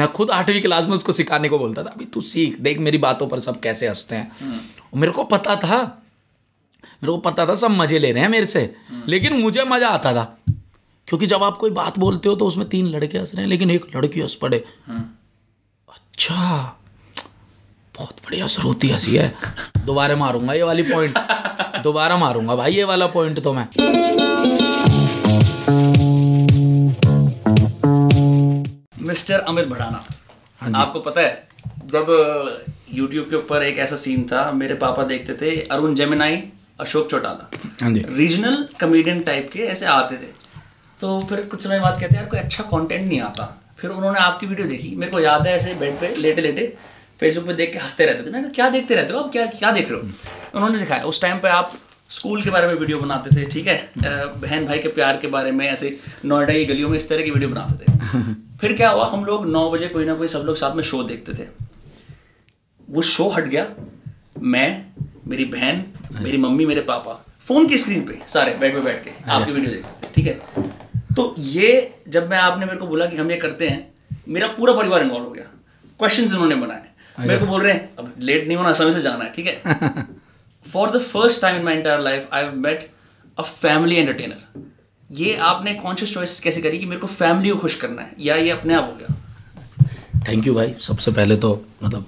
मैं खुद आठवीं क्लास में उसको सिखाने को बोलता था अभी तू सीख देख मेरी बातों पर सब कैसे हँसते हैं। और मेरे को पता था मेरे को पता था सब मज़े ले रहे हैं मेरे से लेकिन मुझे मज़ा आता था क्योंकि जब आप कोई बात बोलते हो तो उसमें तीन लड़के हंस रहे हैं लेकिन एक लड़की हंस पड़े। अच्छा बहुत बढ़िया श्रोती हँसी है। दोबारा मारूँगा ये वाली पॉइंट दोबारा मारूँगा भाई ये वाला पॉइंट तो मैं। मिस्टर अमित भड़ाना। हाँ आपको पता है जब यूट्यूब के ऊपर एक ऐसा सीन था मेरे पापा देखते थे अरुण जेमिनाई अशोक चौटाला। हाँ जी। रीजनल कमेडियन टाइप के ऐसे आते थे। तो फिर कुछ समय बाद कहते हैं यार कोई अच्छा कंटेंट नहीं आता। फिर उन्होंने आपकी वीडियो देखी। मेरे को याद है ऐसे बेड पे लेटे लेटे फेसबुक पे देख के हँसते रहते थे। मैंने क्या देखते रहते हो? आप क्या क्या देख रहे हो? उन्होंने दिखाया उस टाइम पे आप स्कूल के बारे में वीडियो बनाते थे ठीक है? बहन भाई के प्यार के बारे में ऐसे नोएडा की गलियों में इस तरह की वीडियो बनाते थे। फिर क्या हुआ हम लोग नौ बजे कोई ना कोई सब लोग साथ में शो देखते थे। वो शो हट गया। मैं मेरी बहन मेरी मम्मी मेरे पापा फ़ोन की स्क्रीन पे सारे बेड पे बैठ के आपकी वीडियो देखते थे ठीक है? तो ये जब मैं आपने मेरे को बोला कि हम ये करते हैं मेरा पूरा परिवार इन्वॉल्व हो गया। क्वेश्चन उन्होंने बनाए। मेरे को बोल रहे हैं अब लेट नहीं होना समय से जाना है ठीक है? For the first time in my entire life I have met a family entertainer ये आपने कॉन्शियस चॉइस कैसे करी कि मेरे को फैमिली को खुश करना है? या ये अपने आप हो गया? थैंक यू भाई। सबसे पहले तो मतलब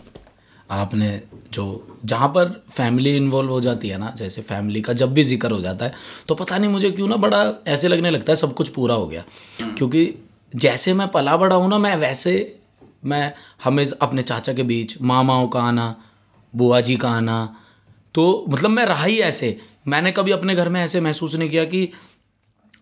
आपने जो जहाँ पर फैमिली इन्वॉल्व हो जाती है ना जैसे फैमिली का जब भी ज़िक्र हो जाता है तो पता नहीं मुझे क्यों ना बड़ा ऐसे लगने लगता है सब कुछ पूरा हो गया। क्योंकि जैसे मैं पला बड़ा हूँ ना मैं वैसे मैं हमें अपने चाचा के बीच मामाओं का आना बुआ जी का आना तो मतलब मैं रहा ही ऐसे। मैंने कभी अपने घर में ऐसे महसूस नहीं किया कि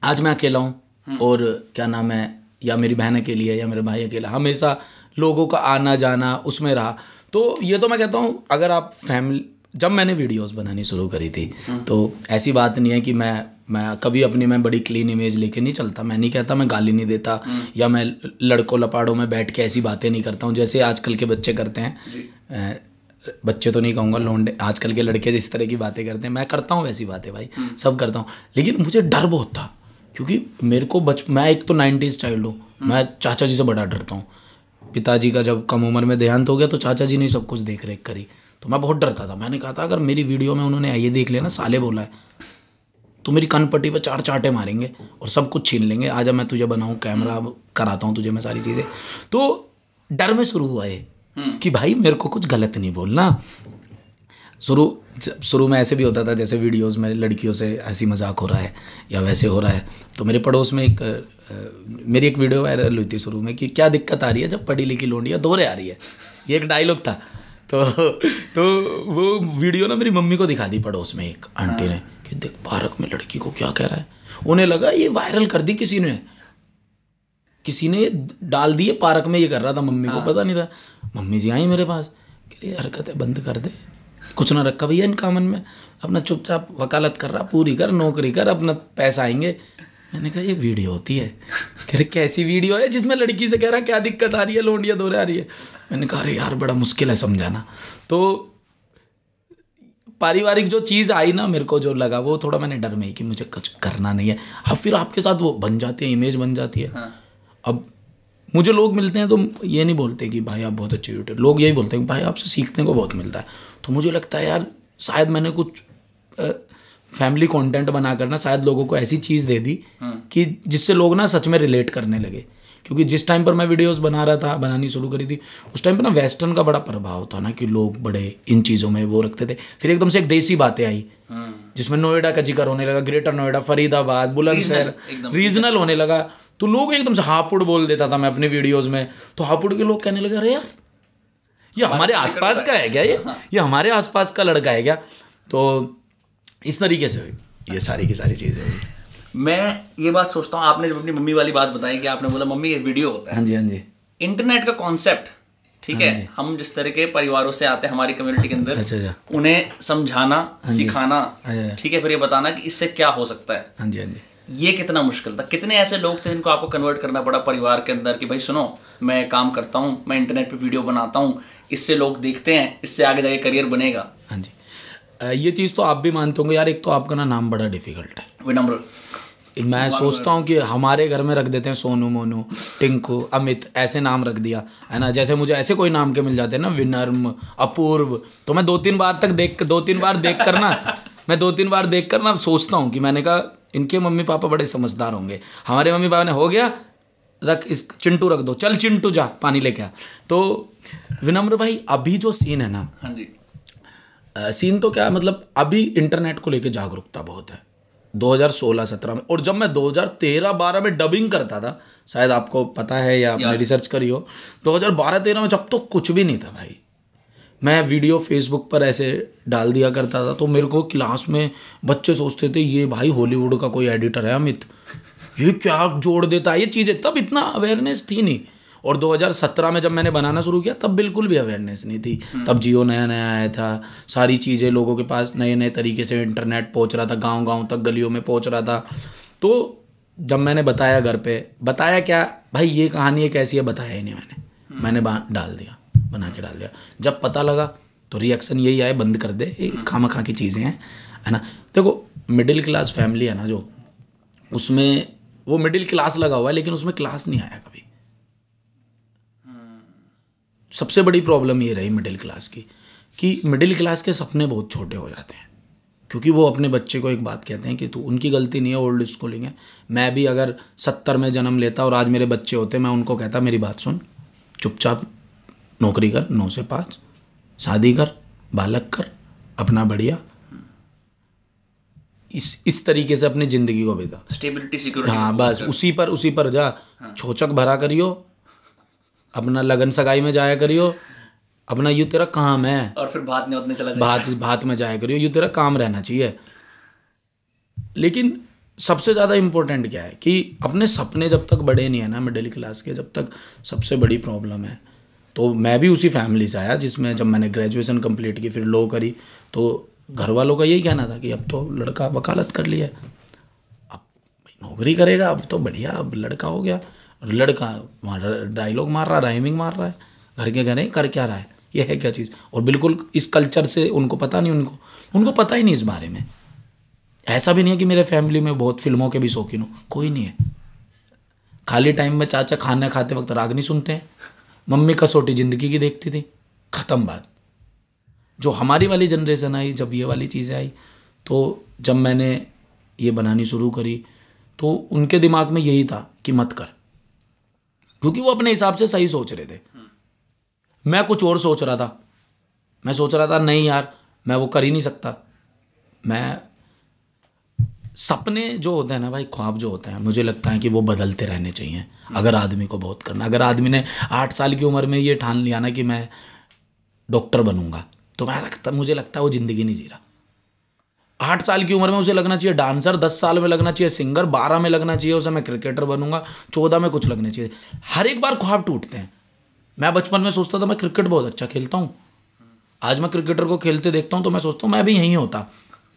आज मैं अकेला हूँ और क्या नाम है या मेरी बहन अकेली है या मेरे भाई अकेला। हमेशा लोगों का आना जाना उसमें रहा। तो ये तो मैं कहता हूँ अगर आप फैमिली जब मैंने वीडियोस बनानी शुरू करी थी तो ऐसी बात नहीं है कि मैं मैं कभी अपनी मैं बड़ी क्लीन इमेज लेके नहीं चलता। मैं नहीं कहता मैं गाली नहीं देता या मैं लड़कों लपाड़ों में बैठ के ऐसी बातें नहीं करता हूँ जैसे आजकल के बच्चे करते हैं। बच्चे तो नहीं कहूँगा लोंडे आजकल के लड़के जिस तरह की बातें करते हैं मैं करता हूँ वैसी बातें भाई सब करता हूँ। लेकिन मुझे डर बहुत था क्योंकि मेरे को बच मैं एक तो नाइन्टीज़ चाइल्ड हूँ मैं चाचा जी से बड़ा डरता हूँ। पिताजी का जब कम उम्र में देहांत हो गया तो चाचा जी ने सब कुछ देख रेख करी। तो मैं बहुत डरता था। मैंने कहा था अगर मेरी वीडियो में उन्होंने ये देख लिया ना साले बोला है तो मेरी कनपट्टी पर चार चाटे मारेंगे और सब कुछ छीन लेंगे। आज मैं तुझे बनाऊँ कैमरा कराता हूँ तुझे मैं सारी चीज़ें। तो डर में शुरू हुआ ये। कि भाई मेरे को कुछ गलत नहीं बोलना। शुरू शुरू में ऐसे भी होता था जैसे वीडियोस में लड़कियों से हँसी मज़ाक हो रहा है या वैसे हो रहा है तो मेरे पड़ोस में एक मेरी एक वीडियो वायरल हुई थी शुरू में कि क्या दिक्कत आ रही है जब पढ़ी लिखी लोंडिया दोहरे आ रही है। ये एक डायलॉग था। तो तो वो वीडियो ना मेरी मम्मी को दिखा दी पड़ोस में एक आंटी ने कि देख पार्क में लड़की को क्या कह रहा है? उन्हें लगा ये वायरल कर दी किसी ने। किसी ने डाल दिए पार्क में ये कर रहा था मम्मी को पता नहीं था। मम्मी जी आई मेरे पास कह रही हरकतें बंद कर दे। कुछ ना रखा भैया इनका मन में। अपना चुपचाप वकालत कर रहा पूरी कर नौकरी कर अपना पैसा आएँगे। मैंने कहा ये वीडियो होती है। कह रहे कैसी वीडियो है जिसमें लड़की से कह रहा क्या दिक्कत आ रही है लोंडिया दौरे आ रही है? मैंने कहा अरे यार बड़ा मुश्किल है समझाना। तो पारिवारिक जो चीज़ आई ना मेरे को जो लगा वो थोड़ा मैंने डर में ही कि मुझे कुछ करना नहीं है। अब फिर आपके साथ वो बन जाती है इमेज बन जाती है। अब मुझे लोग मिलते हैं तो ये नहीं बोलते कि भाई आप बहुत अच्छे यूट्यूब लोग यही बोलते हैं कि भाई आपसे सीखने को बहुत मिलता है। तो मुझे लगता है यार शायद मैंने कुछ फैमिली कंटेंट बनाकर ना शायद लोगों को ऐसी चीज़ दे दी कि जिससे लोग ना सच में रिलेट करने लगे। क्योंकि जिस टाइम पर मैं वीडियोस बना रहा था बनानी शुरू करी थी उस टाइम पर ना वेस्टर्न का बड़ा प्रभाव था ना कि लोग बड़े इन चीज़ों में वो रखते थे। फिर एकदम से एक देसी बातें आई जिसमें नोएडा का ज़िक्र होने लगा ग्रेटर नोएडा फरीदाबाद बुलंदशहर रीजनल होने लगा। तो लोग एकदम से हापुड़ बोल देता था मैं अपने वीडियोस में। तो हापुड़ के लोग कहने लगे अरे यार ये हमारे आसपास का है क्या ये? ये हमारे आसपास का लड़का है क्या? तो इस तरीके से हुई। ये सारी की सारी चीज़ें हुई। मैं ये बात सोचता हूँ आपने जब अपनी मम्मी वाली बात बताई कि आपने बोला मम्मी ये वीडियो होता है। हाँ जी हाँ जी। इंटरनेट का कॉन्सेप्ट ठीक है हम जिस तरह के परिवारों से आते हैं हमारी कम्युनिटी के अंदर अच्छा अच्छा। उन्हें समझाना सिखाना अच्छा। ठीक है? फिर ये बताना कि इससे क्या हो सकता है। हाँ जी हाँ जी। ये कितना मुश्किल था। कितने ऐसे लोग थे जिनको आपको कन्वर्ट करना पड़ा परिवार के अंदर कि भाई सुनो मैं काम करता हूँ मैं इंटरनेट पे वीडियो बनाता हूँ इससे लोग देखते हैं इससे आगे जाके करियर बनेगा। हाँ जी। ये चीज़ तो आप भी मानते होंगे यार एक तो आपका ना नाम बड़ा डिफ़िकल्ट है। विनम्र मैं सोचता हूँ कि हमारे घर में रख देते हैं सोनू मोनू टिंकू अमित ऐसे नाम रख दिया है ना? जैसे मुझे ऐसे कोई नाम के मिल जाते हैं ना विनर्म अपूर्व तो मैं दो तीन बार तक देख दो तीन बार देख कर ना मैं दो तीन बार देख कर ना सोचता हूँ कि मैंने कहा इनके मम्मी पापा बड़े समझदार होंगे। हमारे मम्मी पापा ने हो गया रख इस चिंटू रख दो चल चिंटू जा पानी लेके आ। तो विनम्र भाई अभी जो सीन है ना हाँ जी। सीन तो क्या मतलब अभी इंटरनेट को लेके जागरूकता बहुत है। 2016-17 में और जब मैं 2013-12 में डबिंग करता था शायद आपको पता है या आपने रिसर्च करी हो 2012-13 में जब तो कुछ भी नहीं था भाई। मैं वीडियो फेसबुक पर ऐसे डाल दिया करता था तो मेरे को क्लास में बच्चे सोचते थे ये भाई हॉलीवुड का कोई एडिटर है अमित? ये क्या जोड़ देता है? ये चीज़ें तब इतना अवेयरनेस थी नहीं। और 2017 में जब मैंने बनाना शुरू किया तब बिल्कुल भी अवेयरनेस नहीं थी। तब जियो नया नया आया था सारी चीज़ें लोगों के पास नए नए तरीके से इंटरनेट पहुँच रहा था गाँव गाँव तक गलियों में पहुँच रहा था। तो जब मैंने बताया घर पे बताया क्या? भाई ये कहानी एक ऐसी है बताया ही नहीं मैंने। मैंने बा- डाल दिया। बना के डाल दिया। जब पता लगा तो रिएक्शन यही आए बंद कर दे ये खामा खा की चीज़ें हैं है ना? देखो मिडिल क्लास फैमिली है ना जो उसमें वो मिडिल क्लास लगा हुआ है लेकिन उसमें क्लास नहीं आया कभी। सबसे बड़ी प्रॉब्लम ये रही मिडिल क्लास की कि मिडिल क्लास के सपने बहुत छोटे हो जाते हैं। क्योंकि वो अपने बच्चे को एक बात कहते हैं कि तू उनकी गलती नहीं है ओल्ड स्कूलिंग है। मैं भी अगर सत्तर में जन्म लेता और आज मेरे बच्चे होते मैं उनको कहता मेरी बात सुन चुपचाप नौकरी कर नौ से पाँच। शादी कर बालक कर अपना बढ़िया। इस इस तरीके से अपनी ज़िंदगी को बिता। स्टेबिलिटी सिक्योरिटी हाँ बस उसी पर उसी पर जा। हाँ। छोचक भरा करियो। अपना लगन सगाई में जाया करियो। अपना ये तेरा काम है। और फिर भात में उतने चला भात भात में जाया करियो। ये तेरा काम रहना चाहिए। लेकिन सबसे ज़्यादा इम्पोर्टेंट क्या है कि अपने सपने जब तक बड़े नहीं है ना मिडिल क्लास के जब तक सबसे बड़ी प्रॉब्लम है। तो मैं भी उसी फैमिली से आया, जिसमें जब मैंने ग्रेजुएशन कंप्लीट की, फिर लॉ करी तो घर वालों का यही कहना था कि अब तो लड़का वकालत कर लिया अब नौकरी करेगा, अब तो बढ़िया, अब लड़का हो गया। और लड़का वहाँ डायलॉग मार रहा है राइमिंग मार रहा है। घर के कहने कर क्या रहा है? ये है क्या चीज़? और बिल्कुल इस कल्चर से उनको पता नहीं, उनको उनको पता ही नहीं इस बारे में। ऐसा भी नहीं है कि मेरे फैमिली में बहुत फ़िल्मों के भी शौकीन हो। कोई नहीं है। खाली टाइम में चाचा खाना खाते वक्त राग नहीं सुनते हैं। मम्मी कसौटी ज़िंदगी की देखती थी। ख़त्म बात। जो हमारी वाली जनरेशन आई, जब ये वाली चीज़ें आई तो जब मैंने ये बनानी शुरू करी तो उनके दिमाग में यही था कि मत कर। क्योंकि वो अपने हिसाब से सही सोच रहे थे। मैं कुछ और सोच रहा था। मैं सोच रहा था, नहीं यार, मैं वो कर ही नहीं सकता। मैं सपने जो होते हैं ना भाई, ख्वाब जो होते हैं, मुझे लगता है कि वो बदलते रहने चाहिए, अगर आदमी को बहुत करना। अगर आदमी ने आठ साल की उम्र में ये ठान लिया ना कि मैं डॉक्टर बनूँगा तो मैं लगता, मुझे लगता है वो ज़िंदगी नहीं जी रहा। आठ साल की उम्र में उसे लगना चाहिए डांसर, दस साल में लगना चाहिए सिंगर, बारह में लगना चाहिए, उसे मैं क्रिकेटर बनूँगा, चौदह में कुछ लगना चाहिए। हर एक बार ख्वाब टूटते हैं। मैं बचपन में सोचता था, मैं क्रिकेट बहुत अच्छा खेलता हूँ। आज मैं क्रिकेटर को खेलते देखता हूँ तो मैं सोचता हूँ मैं भी यहीं होता।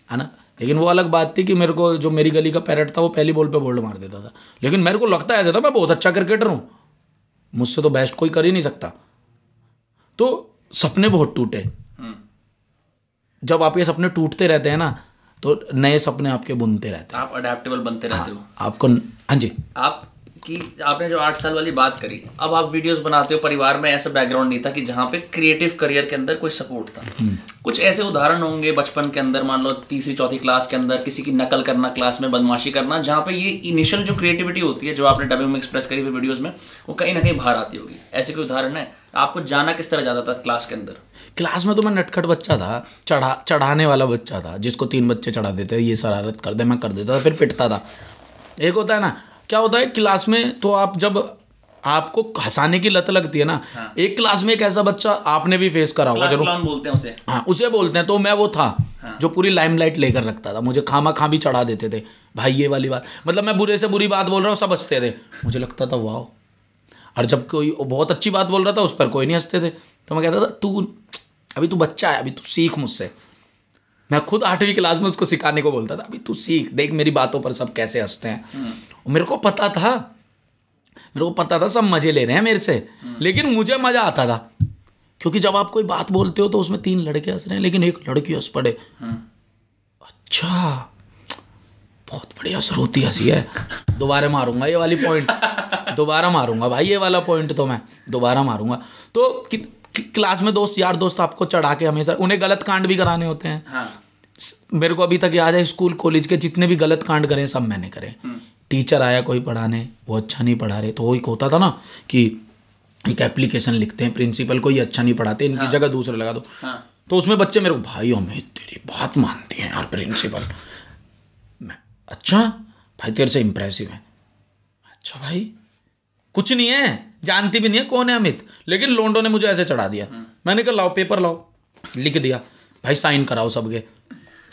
है ना? लेकिन वो अलग बात थी कि मेरे को जो मेरी गली का पैरट था वो पहली बॉल पे बोल्ड मार देता था। लेकिन मेरे को लगता ऐसा था मैं बहुत अच्छा क्रिकेटर हूँ। मुझसे तो बेस्ट कोई कर ही नहीं सकता। तो सपने बहुत टूटे। जब जब आपके सपने टूटते रहते हैं ना तो नए सपने आपके बुनते रहते हैं। आप अडेप्टेबल बनते रहते हो आपको हाँ जी। आप की आपने जो आठ साल वाली बात करी अब आप वीडियोस बनाते हो परिवार में ऐसा बैकग्राउंड नहीं था कि जहाँ पे क्रिएटिव करियर के अंदर कोई सपोर्ट था। कुछ ऐसे उदाहरण होंगे बचपन के अंदर मान लो तीसरी चौथी क्लास के अंदर किसी की नकल करना क्लास में बदमाशी करना जहाँ पे ये इनिशियल जो क्रिएटिविटी होती है जो आपने डबिंग में एक्सप्रेस करी फिर वीडियोज़ में वो कहीं ना कहीं बाहर आती होगी। ऐसे कोई उदाहरण है? आपको जाना किस तरह जाता था क्लास के अंदर? क्लास में तो मैं नटखट बच्चा था चढ़ा चढ़ाने वाला बच्चा था जिसको तीन बच्चे चढ़ा देते ये शरारत कर दे मैं कर देता था फिर पिटता था। एक होता है ना क्या होता है क्लास में तो आप जब आपको हंसाने की लत लगती है ना हाँ। एक क्लास में एक ऐसा बच्चा आपने भी फेस करा होगा ज़रूर। बोलते हैं उसे। हाँ उसे बोलते हैं तो मैं वो था हाँ। जो पूरी लाइमलाइट लेकर रखता था मुझे खामा खा भी चढ़ा देते थे। भाई ये वाली बात मतलब मैं बुरे से बुरी बात बोल रहा हूँ सब हँसते थे। मुझे लगता था वाह और जब कोई बहुत अच्छी बात बोल रहा था उस पर कोई नहीं हँसते थे। तो मैं कहता था तू अभी तू बच्चा है अभी तू सीख मुझसे। मैं खुद आठवीं क्लास में उसको सिखाने को बोलता था अभी तू सीख देख मेरी बातों पर सब कैसे हँसते हैं। और मेरे को पता था मेरे को पता था सब मज़े ले रहे हैं मेरे से लेकिन मुझे मज़ा आता था क्योंकि जब आप कोई बात बोलते हो तो उसमें तीन लड़के हंस रहे हैं लेकिन एक लड़की हंस पड़े। अच्छा बहुत बढ़िया श्रुति हँसी है। दोबारा मारूँगा ये वाली पॉइंट दोबारा मारूँगा भाई ये वाला पॉइंट तो मैं दोबारा मारूँगा। तो कि, कि, क्लास में दोस्त यार दोस्त आपको चढ़ा के हमेशा उन्हें गलत कांड भी कराने होते हैं। हाँ। मेरे को अभी तक याद है स्कूल कॉलेज के जितने भी गलत कांड करें सब मैंने करे। टीचर आया कोई पढ़ाने वो अच्छा नहीं पढ़ा रहे। तो वो एक होता था ना कि एक एप्लीकेशन लिखते हैं प्रिंसिपल कोई अच्छा नहीं पढ़ाते इनकी जगह दूसरे लगा दो। हाँ। तो उसमें बच्चे मेरे को भाई अमित तेरी बात मानती हैं यार प्रिंसिपल मैं अच्छा? भाई तेरे से इम्प्रेसिव है। अच्छा भाई कुछ नहीं है जानती भी नहीं है कौन है अमित। लेकिन लोंडो ने मुझे ऐसे चढ़ा दिया। मैंने कहा लाओ पेपर लाओ। लिख दिया। भाई साइन कराओ सबके।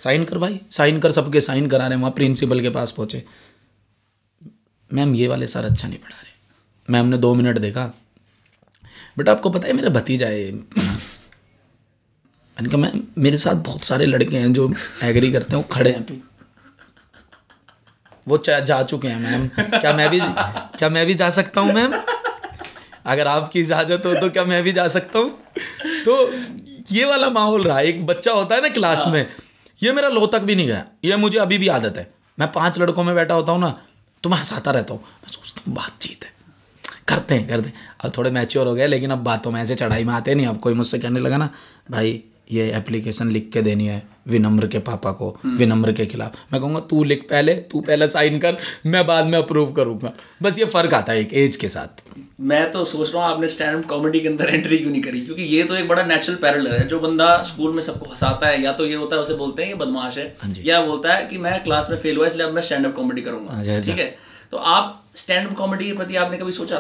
साइन कर भाई साइन कर सबके साइन करा रहे हैं वहाँ प्रिंसिपल के पास पहुँचे। मैम ये वाले सर अच्छा नहीं पढ़ा रहे। मैम ने दो मिनट देखा। बेटा आपको पता है मेरा भतीजा है। मैंने कहा मैम मेरे साथ बहुत सारे लड़के हैं जो एग्री करते हैं वो खड़े हैं अभी। वो जा चुके हैं मैम। क्या मैं भी क्या मैं भी जा सकता हूँ मैम? अगर आपकी इजाज़त हो तो क्या मैं भी जा सकता हूँ? तो ये वाला माहौल रहा। एक बच्चा होता है ना क्लास में ये मेरा लो तक भी नहीं गया। ये मुझे अभी भी आदत है। मैं पाँच लड़कों में बैठा होता हूँ ना तो मैं हंसाता रहता हूँ। मैं सोचता हूँ, बातचीत है। करते हैं करते हैं। अब थोड़े मैच्योर हो गए, लेकिन अब बातों में ऐसे चढ़ाई में आते नहीं। अब कोई मुझसे कहने लगा ना, भाई ये एप्लीकेशन लिख के देनी है विनम्र के पापा को विनम्र के खिलाफ। मैं कहूँगा तू लिख पहले तू पहले साइन कर मैं बाद में अप्रूव करूँगा। बस ये फ़र्क आता है एक एज के साथ। मैं तो सोच रहा हूँ आपने स्टैंड अप कॉमेडी के अंदर एंट्री क्यों नहीं करी? क्योंकि ये तो एक बड़ा नेचुरल पैरल है। जो बंदा स्कूल में सबको हंसाता है या तो ये होता है उसे बोलते हैं ये बदमाश है। या बोलता है कि मैं क्लास में फेल हुआ इसलिए अब मैं स्टैंड अप कॉमेडी करूँगा। अच्छा, अच्छा। ठीक है? तो आप स्टैंड अप कॉमेडी के प्रति आपने कभी सोचा?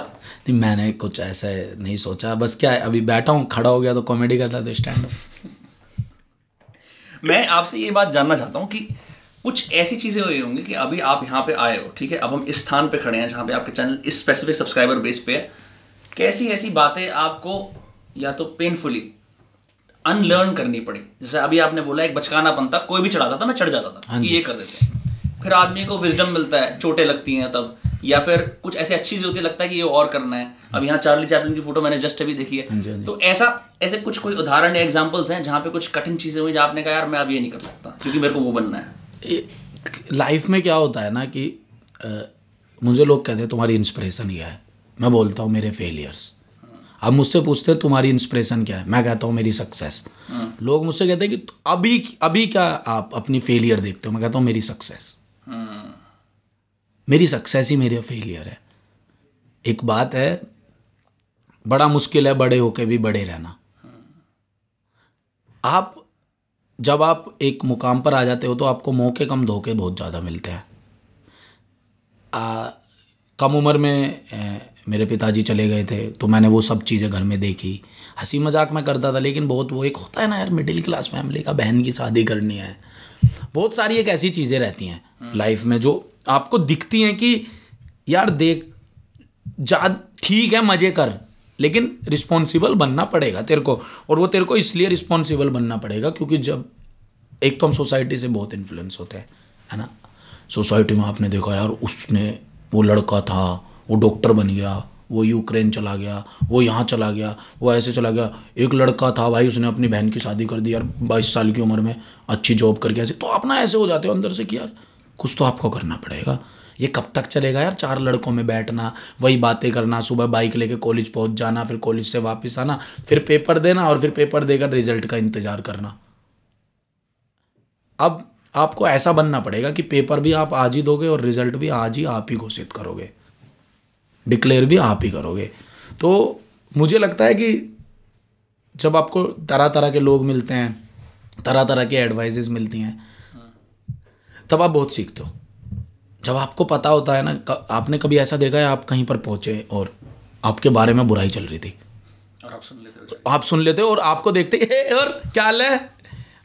नहीं मैंने कुछ ऐसा नहीं सोचा। बस क्या है अभी बैठा हूँ खड़ा हो गया तो कॉमेडी करता तो स्टैंड मैं आपसे ये बात जानना चाहता हूँ कि कुछ ऐसी चीज़ें हुई होंगी कि अभी आप यहाँ पे आए हो ठीक है? अब हम इस स्थान पे खड़े हैं जहाँ पे आपके चैनल इस स्पेसिफिक सब्सक्राइबर बेस पे है। कैसी ऐसी बातें आपको या तो पेनफुली अनलर्न करनी पड़ी? जैसे अभी आपने बोला एक बचकानापन था कोई भी चढ़ाता था मैं चढ़ जाता था हाँ ये कर देते हैं। फिर आदमी को विजडम मिलता है चोटें लगती हैं तब या फिर कुछ ऐसी अच्छी चीज़ होती है लगता है कि ये और करना है। अब यहाँ चार्ली चैपलिन की फ़ोटो मैंने जस्ट अभी देखी हाँ। हाँ है तो ऐसा ऐसे कुछ कोई उदाहरण या एग्जाम्पल्स हैं जहाँ पे कुछ कठिन चीज़ें हुई जहाँ आपने कहा यार मैं अब ये नहीं कर सकता क्योंकि मेरे को वो बनना है? लाइफ में क्या होता है ना कि अ, मुझे लोग कहते हैं तुम्हारी इंस्पिरेशन क्या है। मैं बोलता हूँ मेरे फेलियर्स अब मुझसे पूछते हैं तुम्हारी इंस्पिरेशन क्या है? मैं कहता हूँ मेरी सक्सेस लोग मुझसे कहते हैं कि अभी अभी क्या आप अपनी फेलियर देखते हो? मैं कहता हूँ मेरी सक्सेस मेरी सक्सेस ही मेरा फेलियर है। एक बात है बड़ा मुश्किल है बड़े होके भी बड़े रहना। आप जब आप एक मुकाम पर आ जाते हो तो आपको मौके कम धोखे बहुत ज़्यादा मिलते हैं। आ, कम उम्र में ए, मेरे पिताजी चले गए थे तो मैंने वो सब चीज़ें घर में देखी। हँसी मज़ाक में करता था लेकिन बहुत वो एक होता है ना यार मिडिल क्लास फैमिली का बहन की शादी करनी है। बहुत सारी एक ऐसी चीज़ें रहती हैं लाइफ में जो आपको दिखती हैं कि यार देख, जा, ठीक है, मज़े कर, लेकिन रिस्पॉन्सिबल बनना पड़ेगा तेरे को। और वो तेरे को इसलिए रिस्पॉन्सिबल बनना पड़ेगा क्योंकि जब, एक तो हम सोसाइटी से बहुत इन्फ्लुएंस होते हैं, है ना? सोसाइटी में आपने देखा यार, उसने, वो लड़का था, वो डॉक्टर बन गया वो यूक्रेन चला गया, वो यहाँ चला गया, वो ऐसे चला गया। एक लड़का था भाई, उसने अपनी बहन की शादी कर दी यार, बाईस साल की उम्र में, अच्छी जॉब करके ऐसे। तो आप ना ऐसे हो जाते हो अंदर से कि यार, कुछ तो आपको करना पड़ेगा। ये कब तक चलेगा यार, चार लड़कों में बैठना, वही बातें करना, सुबह बाइक लेके कॉलेज पहुँच जाना, फिर कॉलेज से वापस आना, फिर पेपर देना और फिर पेपर देकर रिज़ल्ट का इंतज़ार करना। अब आपको ऐसा बनना पड़ेगा कि पेपर भी आप आज ही दोगे और रिज़ल्ट भी आज ही आप ही घोषित करोगे। डिक्लेयर भी आप ही करोगे। तो मुझे लगता है कि जब आपको तरह तरह के लोग मिलते हैं तरह तरह के एडवाइजेस मिलती हैं तब आप बहुत सीखते हो। जब आपको पता होता है ना आपने कभी ऐसा देखा है आप कहीं पर पहुँचे और आपके बारे में बुराई चल रही थी? और आप सुन लेते हो आप सुन लेते हो और आपको देखते "ए, और क्या हाल है?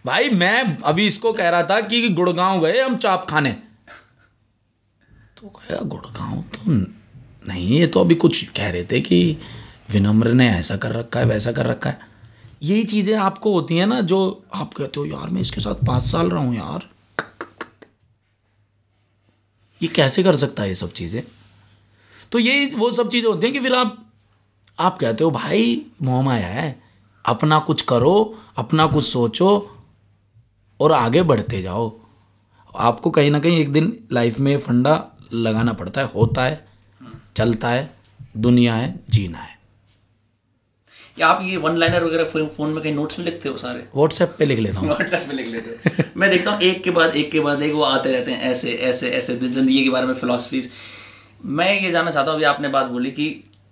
भाई मैं अभी इसको कह रहा था कि गुड़गांव गए हम चाप खाने। तो कहेगा गुड़गांव तो नहीं, ये तो अभी कुछ कह रहे थे कि विनम्र ने ऐसा कर रखा है, वैसा कर रखा है। यही चीज़ें आपको होती हैं ना, जो आप कहते हो, यार, मैं इसके साथ पाँच साल रहा हूँ, यार। ये कैसे कर सकता है ये सब चीज़ें? तो ये वो सब चीज़ें होती हैं कि फिर आप आप कहते हो, भाई मोह है, अपना कुछ करो, अपना कुछ सोचो और आगे बढ़ते जाओ। आपको कहीं ना कहीं एक दिन लाइफ में फंडा लगाना पड़ता है, होता है। चलता है दुनिया है जीना है। या आप ये वन लाइनर वगैरह फ़ोन में कहीं नोट्स में लिखते हो सारे? व्हाट्सएप पे लिख लेता हूँ। व्हाट्सएप पे लिख लेते हो। मैं देखता हूँ एक के बाद एक के बाद एक वो आते रहते हैं ऐसे ऐसे ऐसे ज़िंदगी के बारे में फिलोसफीज मैं ये जानना चाहता हूँ अभी आपने बात बोली कि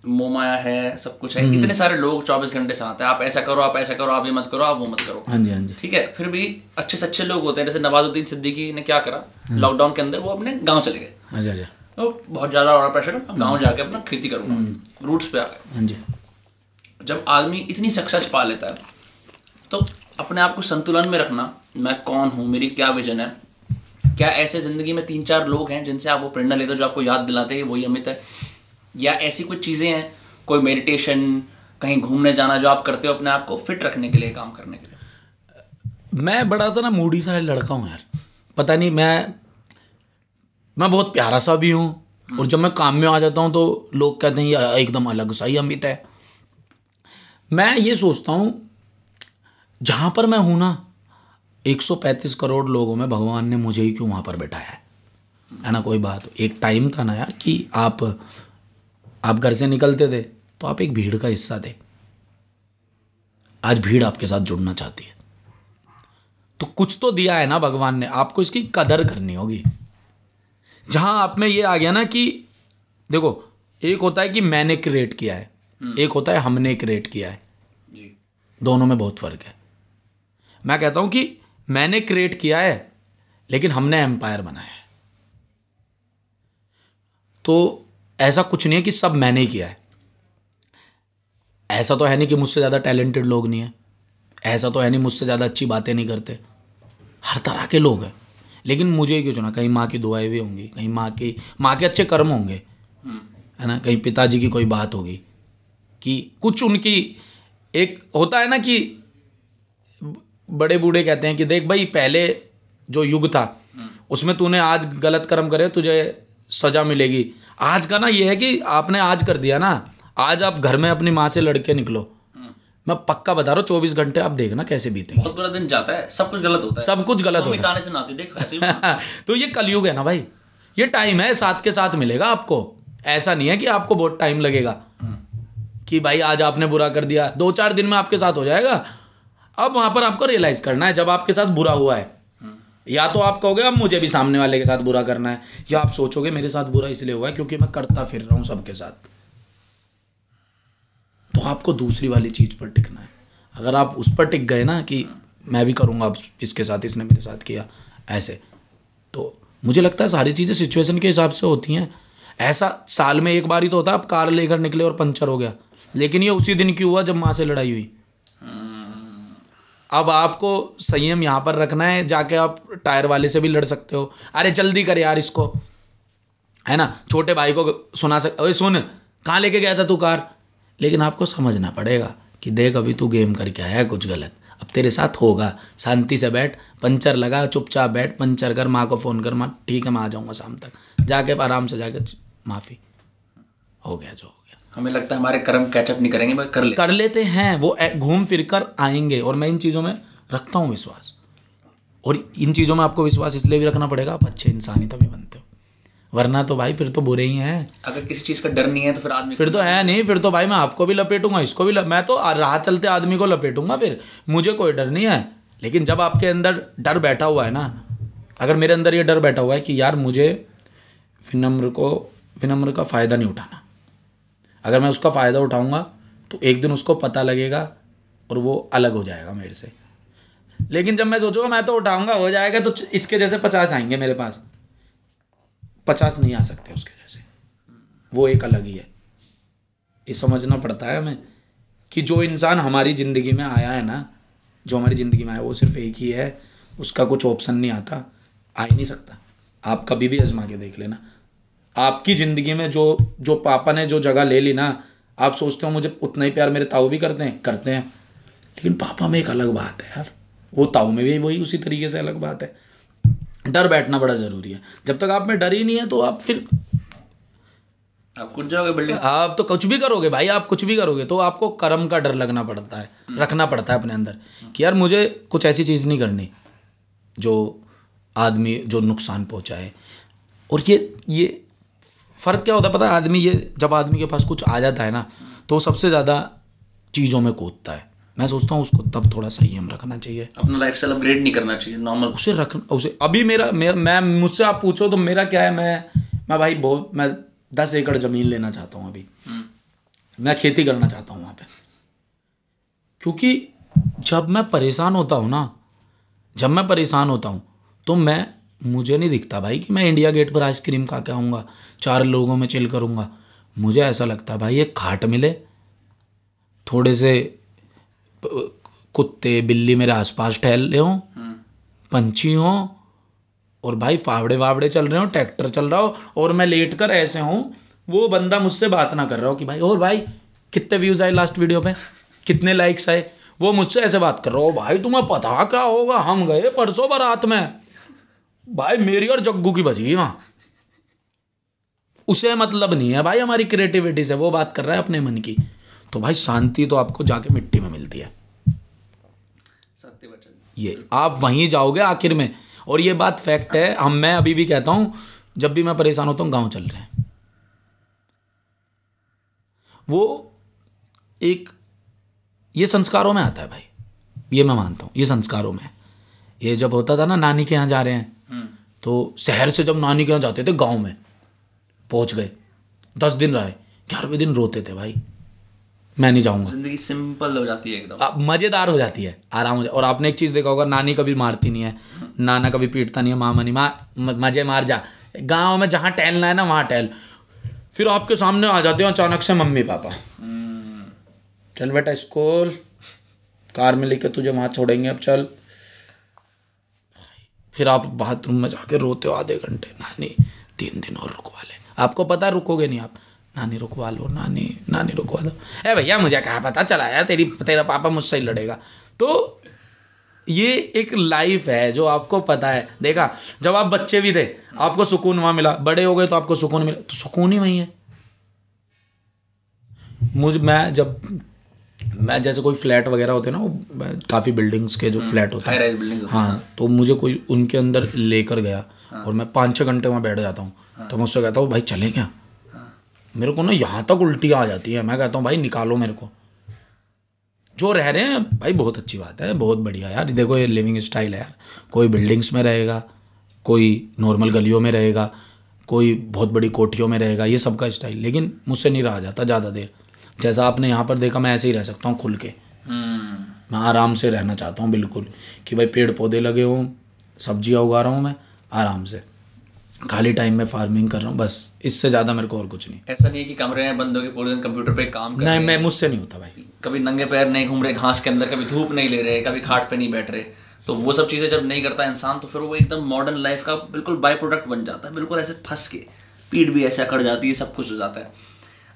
मोमाया है सब कुछ है। इतने सारे लोग चौबीस घंटे से आते हैं। आप ऐसा करो आप ऐसा करो आप ये मत करो आप वो मत करो। हाँ जी हाँ जी। ठीक है फिर भी अच्छे से अच्छे लोग होते हैं। जैसे नवाजुद्दीन सिद्दीकी ने क्या करा? लॉकडाउन के अंदर वो अपने गाँव चले गए। अच्छा अच्छा तो बहुत ज़्यादा हो रहा प्रेशर गाँव जाके अपना खेती करूँगा। रूट्स पे आ गए हाँ जी। जब आदमी इतनी सक्सेस पा लेता है तो अपने आप को संतुलन में रखना मैं कौन हूँ मेरी क्या विजन है? क्या ऐसे ज़िंदगी में तीन चार लोग हैं जिनसे आप वो प्रेरणा लेते हो जो आपको याद दिलाते हैं वही अमित है? या ऐसी कुछ चीज़ें हैं कोई मेडिटेशन कहीं घूमने जाना जो आप करते हो अपने आप को फिट रखने के लिए काम करने के लिए? मैं बड़ा सा ना मूडी सा लड़का हूँ यार। पता नहीं मैं मैं बहुत प्यारा सा भी हूँ और जब मैं काम में आ जाता हूँ तो लोग कहते हैं ये एकदम अलग सा ही अमित है। मैं ये सोचता हूँ जहाँ पर मैं हूँ ना 135 करोड़ लोगों में भगवान ने मुझे ही क्यों वहाँ पर बैठाया है? है ना कोई बात। एक टाइम था ना यार कि आप आप घर से निकलते थे तो आप एक भीड़ का हिस्सा थे। आज भीड़ आपके साथ जुड़ना चाहती है। तो कुछ तो दिया है ना भगवान ने आपको इसकी कदर करनी होगी। जहाँ आप में ये आ गया ना कि देखो एक होता है कि मैंने क्रिएट किया है एक होता है हमने क्रिएट किया है। जी। दोनों में बहुत फ़र्क है। मैं कहता हूँ कि मैंने क्रिएट किया है लेकिन हमने एम्पायर बनाया है। तो ऐसा कुछ नहीं है कि सब मैंने ही किया है। ऐसा तो है नहीं कि मुझसे ज़्यादा टैलेंटेड लोग नहीं है। ऐसा तो है नहीं मुझसे ज़्यादा अच्छी बातें नहीं करते। हर तरह के लोग हैं। लेकिन मुझे क्यों चुना? कहीं माँ की दुआएँ भी होंगी कहीं माँ की माँ के अच्छे कर्म होंगे। है ना? कहीं पिताजी की कोई बात होगी कि कुछ उनकी एक होता है ना कि बड़े बूढ़े कहते हैं कि देख भाई पहले जो युग था उसमें तूने आज गलत कर्म करे तुझे सजा मिलेगी। आज का ना ये है कि आपने आज कर दिया ना। आज आप घर में अपनी माँ से लड़के निकलो। मैं पक्का बता रहा हूँ चौबीस घंटे आप देखना कैसे बीते बहुत बुरा दिन जाता है सब कुछ गलत होता है। सब कुछ गलत होता ताने से नाती देख ऐसे ही तो ये कलयुग है ना भाई। ये टाइम है साथ के साथ मिलेगा आपको। ऐसा नहीं है कि आपको बहुत टाइम लगेगा। कि भाई आज आपने बुरा कर दिया दो चार दिन में आपके साथ हो जाएगा। अब वहाँ पर आपको रियलाइज़ करना है जब आपके साथ बुरा हुआ है। या तो आप कहोगे अब मुझे भी सामने वाले के साथ बुरा करना है। या आप सोचोगे मेरे साथ बुरा इसलिए हुआ है क्योंकि मैं करता फिर रहा हूँ सबके साथ। तो आपको दूसरी वाली चीज़ पर टिकना है। अगर आप उस पर टिक गए ना कि मैं भी करूँगा, अब इसके साथ इसने मेरे साथ किया, ऐसे। तो मुझे लगता है सारी चीज़ें सिचुएशन के हिसाब से होती हैं। ऐसा साल में एक बार ही तो होता आप कार लेकर निकले और पंचर हो गया। लेकिन ये उसी दिन क्यों हुआ जब माँ से लड़ाई हुई? अब आपको संयम यहाँ पर रखना है, जाके आप टायर वाले से भी लड़ सकते हो। अरे जल्दी कर यार इसको। है ना? छोटे भाई को सुना सक, अरे सुन, कहाँ लेके गया था तू कार? लेकिन आपको समझना पड़ेगा कि देख अभी तू गेम करके आया कुछ गलत। अब तेरे साथ होगा। शांति से बैठ पंचर लगा चुपचाप बैठ पंचर कर माँ को फ़ोन कर माँ ठीक है मैं आ जाऊँगा शाम तक। जाके आराम से जाके माफ़ी। हो गया जो हो गया। हमें लगता है हमारे कर्म कैचअप नहीं करेंगे मगर कर ले। कर लेते हैं वो घूम फिर कर आएँगे। और मैं इन चीज़ों में रखता हूँ विश्वास। और इन चीज़ों में आपको विश्वास इसलिए भी रखना पड़ेगा आप अच्छे इंसान ही तभी बनते वरना तो भाई फिर तो बुरे ही हैं। अगर किसी चीज़ का डर नहीं है तो फिर आदमी फिर तो है नहीं फिर तो भाई मैं आपको भी लपेटूँगा इसको भी लप... मैं तो राह चलते आदमी को लपेटूँगा फिर। मुझे कोई डर नहीं है। लेकिन जब आपके अंदर डर बैठा हुआ है ना अगर मेरे अंदर ये डर बैठा हुआ है कि यार मुझे विनम्र को विनम्र का फ़ायदा नहीं उठाना। अगर मैं उसका फ़ायदा उठाऊँगा तो एक दिन उसको पता लगेगा और वो अलग हो जाएगा मेरे से। लेकिन जब मैं सोचूँगा मैं तो उठाऊँगा हो जाएगा तो इसके जैसे पचास आएँगे मेरे पास। पचास नहीं आ सकते उसके जैसे वो एक अलग ही है। ये समझना पड़ता है हमें कि जो इंसान हमारी ज़िंदगी में आया है ना, जो हमारी ज़िंदगी में आया, वो सिर्फ़ एक ही है। उसका कुछ ऑप्शन नहीं आता। आ ही नहीं सकता। आप कभी भी आजमा के देख लेना। आपकी ज़िंदगी में जो जो पापा ने जो जगह ले ली ना, आप सोचते हो मुझे उतना ही प्यार मेरे ताऊ भी करते हैं करते हैं। लेकिन पापा में एक अलग बात है यार। वो ताऊ में भी वही उसी तरीके से अलग बात है। डर बैठना बड़ा ज़रूरी है। जब तक आप में डर ही नहीं है तो आप फिर आप कुछ जाओगे बिल्डिंग? आप तो कुछ भी करोगे भाई आप कुछ भी करोगे तो आपको कर्म का डर लगना पड़ता है रखना पड़ता है अपने अंदर कि यार मुझे कुछ ऐसी चीज़ नहीं करनी जो आदमी जो नुकसान पहुँचाए। और ये ये फ़र्क क्या होता है पता है? आदमी ये जब आदमी के पास कुछ आ जाता है ना तो सबसे ज़्यादा चीज़ों में कूदता है। मैं सोचता हूँ उसको तब थोड़ा संयम रखना चाहिए। अपना लाइफ स्टाइल अपग्रेड नहीं करना चाहिए नॉर्मल उसे रख उसे अभी मेरा मेरा मैं मुझसे आप पूछो तो मेरा क्या है मैं मैं भाई बहुत मैं दस एकड़ ज़मीन लेना चाहता हूँ अभी। मैं खेती करना चाहता हूँ वहाँ पे। क्योंकि जब मैं परेशान होता हूँ ना जब मैं परेशान होता हूँ तो मैं मुझे नहीं दिखता भाई कि मैं इंडिया गेट पर आइसक्रीम खा के आऊँगा चार लोगों में चिल करूँगा। मुझे ऐसा लगता है भाई एक खाट मिले थोड़े से कुत्ते बिल्ली मेरे आसपास टहल रहे हों पंछी हों और भाई फावड़े वावड़े चल रहे हो ट्रैक्टर चल रहा हो और मैं लेट कर ऐसे हूँ वो बंदा मुझसे बात ना कर रहा हो कि भाई और भाई कितने व्यूज़ आए लास्ट वीडियो पे? कितने लाइक्स आए? वो मुझसे ऐसे बात कर रहा हो भाई तुम्हें पता क्या होगा? हम गए परसों बारात में। भाई मेरी और जग्गू की बजी वहाँ। उसे मतलब नहीं है भाई हमारी क्रिएटिविटी से वो बात कर रहा है अपने मन की। तो भाई शांति तो आपको जाके मिट्टी में मिलती है। सत्य वचन ये आप वहीं जाओगे आखिर में। और ये बात फैक्ट है हम मैं अभी भी कहता हूँ जब भी मैं परेशान होता हूँ गाँव चल रहे हैं। वो एक ये संस्कारों में आता है भाई। ये मैं मानता हूँ ये संस्कारों में। ये जब होता था ना नानी के यहाँ जा रहे हैं तो शहर से जब नानी के यहाँ जाते थे गाँव में पहुँच गए। दस दिन रहे ग्यारहवें दिन रोते थे भाई। मैं नहीं जाऊँगा। ज़िंदगी सिंपल हो जाती है एकदम। मज़ेदार हो जाती है। आराम हो जाए और आपने एक चीज़ देखा होगा नानी कभी मारती नहीं है नाना कभी पीटता नहीं है मामा नहीं माँ मज़े मार जा। गाँव में जहाँ टहलना है ना वहाँ टहल। फिर आपके सामने आ जाते हो अचानक से मम्मी पापा। चल बेटा स्कूल। कार में लेके तुझे वहाँ छोड़ेंगे अब चल। फिर आप बाथरूम में जाके रोते हो आधे घंटे। नानी तीन दिन और रुकवा ले। आपको पता है रुकोगे नहीं आप? नानी रुकवा लो नानी नानी रुकवा दो। ए भैया मुझे कहा पता चला यार तेरी तेरा पापा मुझसे ही लड़ेगा। तो ये एक लाइफ है जो आपको पता है। देखा जब आप बच्चे भी थे आपको सुकून वहाँ मिला। बड़े हो गए तो आपको सुकून मिला। तो सुकून ही वही है। मुझ मैं जब मैं जैसे कोई फ्लैट वगैरह होते हैं ना काफ़ी बिल्डिंग्स के जो फ्लैट होते हैं। हाँ। तो मुझे कोई उनके अंदर लेकर गया और मैं पाँच छः घंटे वहाँ बैठ जाता हूँ। तो मैं उससे कहता हूँ भाई चले क्या? मेरे को ना यहाँ तक उल्टी आ जाती है। मैं कहता हूँ, भाई, निकालो मेरे को। जो रह रहे हैं, भाई, बहुत अच्छी बात है, बहुत बढ़िया यार। देखो, ये लिविंग स्टाइल है यार। कोई बिल्डिंग्स में रहेगा, कोई नॉर्मल गलियों में रहेगा, कोई बहुत बड़ी कोठियों में रहेगा, ये सबका स्टाइल लेकिन मुझसे नहीं रहा जाता ज़्यादा देर। जैसा आपने यहाँ पर देखा, मैं ऐसे ही रह सकता हूँ खुल के। मैं आराम से रहना चाहता हूँ, बिल्कुल। कि भाई पेड़ पौधे लगे हों, सब्ज़ियाँ उगा रहा हूँ मैं, आराम से। खाली टाइम में फ़ार्मिंग कर रहा हूँ बस। इससे ज़्यादा मेरे को और कुछ नहीं। ऐसा नहीं है कि कमरे में बंद होके पूरे दिन कंप्यूटर पे काम कर नहीं मैं मुझसे नहीं होता भाई। कभी नंगे पैर नहीं घूम रहे घास के अंदर कभी धूप नहीं ले रहे कभी खाट पे नहीं बैठ रहे। तो वो सब चीज़ें जब नहीं करता इंसान तो फिर वो एकदम मॉडर्न लाइफ का बिल्कुल बाई प्रोडक्ट बन जाता है बिल्कुल ऐसे फंस के। पीठ भी ऐसे अकड़ जाती है सब कुछ हो जाता है।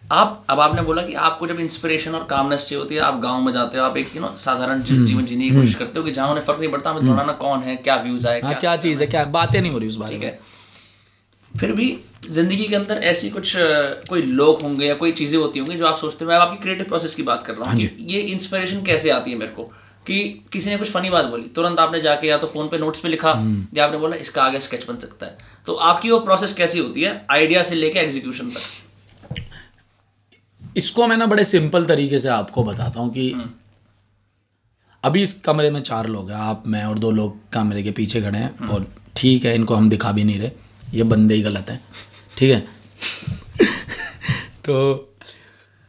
आप अब आपने बोला कि आपको जब इंस्पिरेशन और कामनेस चाहिए होती है आप गाँव में जाते हो आप एक यू नो साधारण जीवन जीने की कोशिश करते हो कि जहाँ उन्हें फ़र्क नहीं पड़ता हमें ढूंढना कौन है क्या व्यूज़ आए हाँ क्या चीज़ है। क्या बातें नहीं हो रही उस बारे ठीक में। है। फिर भी ज़िंदगी के अंदर ऐसी कुछ कोई लोग होंगे या कोई चीज़ें होती होंगी जो आप सोचते हो मैं आपकी क्रिएटिव प्रोसेस की बात कर रहा हूँ ये इंस्पिरेशन कैसे आती है मेरे को? कि किसी ने कुछ फनी बात बोली तुरंत आपने जाके या तो फ़ोन पे नोट्स में लिखा या आपने बोला इसका आगे स्केच बन सकता है। तो आपकी वो प्रोसेस कैसी होती है आइडिया से लेके एग्जीक्यूशन तक? इसको मैं ना बड़े सिंपल तरीके से आपको बताता हूँ कि अभी इस कमरे में चार लोग हैं आप मैं और दो लोग कमरे के पीछे खड़े हैं और ठीक है इनको हम दिखा भी नहीं रहे। ये बंदे ही गलत हैं। ठीक है? तो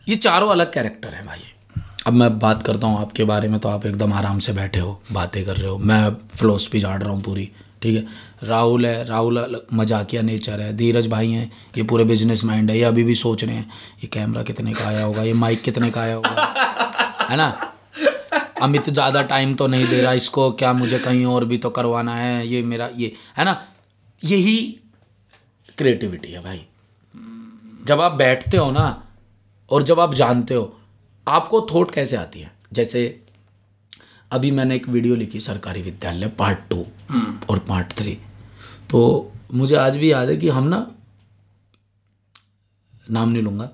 ये चारों अलग कैरेक्टर हैं भाई। अब मैं बात करता हूँ आपके बारे में तो आप एकदम आराम से बैठे हो बातें कर रहे हो। मैं फिलोसफी झाड़ रहा हूँ पूरी ठीक है? राहुल है राहुल मजाकिया नेचर है धीरज भाई हैं ये पूरे बिज़नेस माइंड है ये अभी भी सोच रहे हैं ये कैमरा कितने का आया होगा ये माइक कितने का आया होगा है ना? अमित ज़्यादा टाइम तो नहीं दे रहा इसको क्या मुझे कहीं और भी तो करवाना है ये मेरा ये है ना? यही क्रिएटिविटी है भाई। जब आप बैठते हो ना और जब आप जानते हो आपको थॉट कैसे आती है? जैसे अभी मैंने एक वीडियो लिखी सरकारी विद्यालय पार्ट टू और पार्ट थ्री तो मुझे आज भी याद है कि हम ना नाम नहीं लूँगा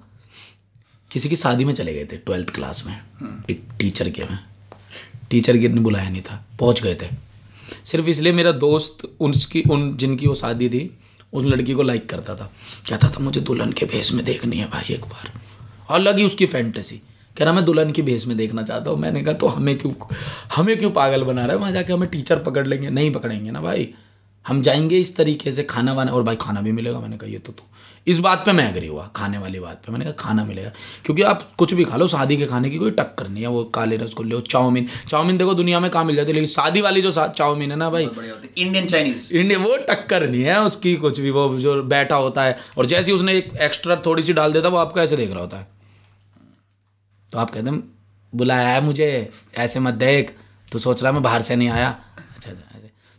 किसी की शादी में चले गए थे ट्वेल्थ क्लास में। एक टीचर के में। टीचर के ने बुलाया नहीं था पहुँच गए थे। सिर्फ़ इसलिए मेरा दोस्त उनकी उन जिनकी वो शादी थी उस लड़की को लाइक करता था। कहता था, मुझे दुल्हन के भेस में देखनी है भाई एक बार। और लगी उसकी फैंटेसी कह रहा, मैं दुल्हन की भेस में देखना चाहता हूँ। मैंने कहा तो हमें क्यों हमें क्यों पागल बना रहा है? वहाँ जाके हमें टीचर पकड़ लेंगे, नहीं पकड़ेंगे ना भाई। हम जाएँगे इस तरीके से खाना वाना और भाई खाना भी मिलेगा। मैंने कहा, ये तो तू इस बात पे मैं एग्री हुआ खाने वाली बात पे। मैंने कहा खाना मिलेगा। क्योंकि आप कुछ भी खा लो शादी के खाने की कोई टक्कर नहीं है। वो काले रसगुल्ले हो चाउमीन। चाउमीन देखो दुनिया में कहाँ मिल जाती है लेकिन शादी वाली जो चाउमीन है ना भाई। इंडियन चाइनीज़ इंडियन वो टक्कर नहीं है उसकी कुछ भी। वो जो बैठा होता है और जैसे ही उसने एक एक्स्ट्रा थोड़ी सी डाल देता वो आपको ऐसे देख रहा होता है। तो आप कहते हैं बुलाया है मुझे ऐसे मत देख। तो सोच रहा मैं बाहर से नहीं आया।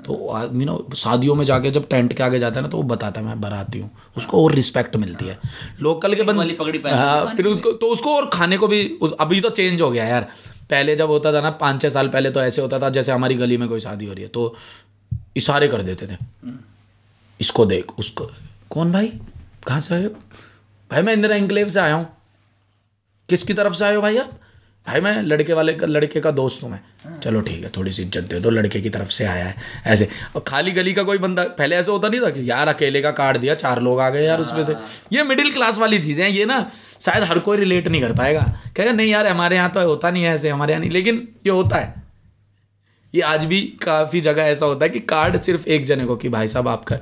तो आदमी ना शादियों में जाके जब टेंट के आगे जाता है ना तो वो बताता है मैं बाराती हूँ। उसको और रिस्पेक्ट मिलती है। लोकल के बंद वाली पगड़ी पहन हाँ फिर उसको तो उसको और खाने को भी अभी तो चेंज हो गया यार। पहले जब होता था ना पाँच छः साल पहले तो ऐसे होता था जैसे हमारी गली में कोई शादी हो रही है तो इशारे कर देते थे। इसको देख उसको कौन भाई? कहाँ से आए हो? भाई मैं इंदिरा इंक्लेव से आया हूँ। किसकी तरफ़ से आए हो भाई आप? भाई मैं लड़के वाले का लड़के का दोस्त हूँ मैं। चलो ठीक है थोड़ी सी इज़्ज़त दे दो लड़के की तरफ़ से आया है ऐसे। और खाली गली का कोई बंदा पहले ऐसा होता नहीं था कि यार अकेले का कार्ड दिया चार लोग आ गए यार उसमें से। ये मिडिल क्लास वाली चीज़ें हैं ये ना शायद हर कोई रिलेट नहीं कर पाएगा। कहेगा नहीं यार हमारे यहाँ तो होता नहीं है ऐसे हमारे यहाँ नहीं। लेकिन ये होता है। ये आज भी काफ़ी जगह ऐसा होता है कि कार्ड सिर्फ़ एक जने को कि भाई साहब आपका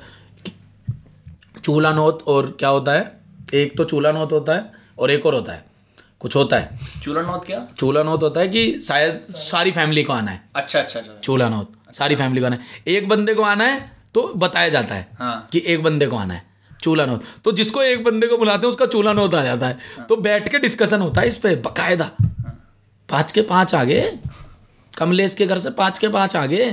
चूल्हा नोत और क्या होता है? एक तो चूल्हा नोत होता है और एक और होता है। कुछ होता है। चूल्हा नौत क्या? चूल्हा नोत होता है कि शायद सारी फैमिली को आना है। अच्छा अच्छा अच्छा। चूल्हा नोत सारी फैमिली को आना है। एक बंदे को आना है तो बताया जाता है हाँ। कि एक बंदे को आना है चूल्हा नोत तो जिसको एक बंदे को बुलाते हैं उसका चूल्हा नोत आ जाता है। हाँ। तो बैठ के डिस्कशन होता है इस पे बकायदा। पाँच के पाँच आगे कमलेश के घर से पाँच के पाँच आगे।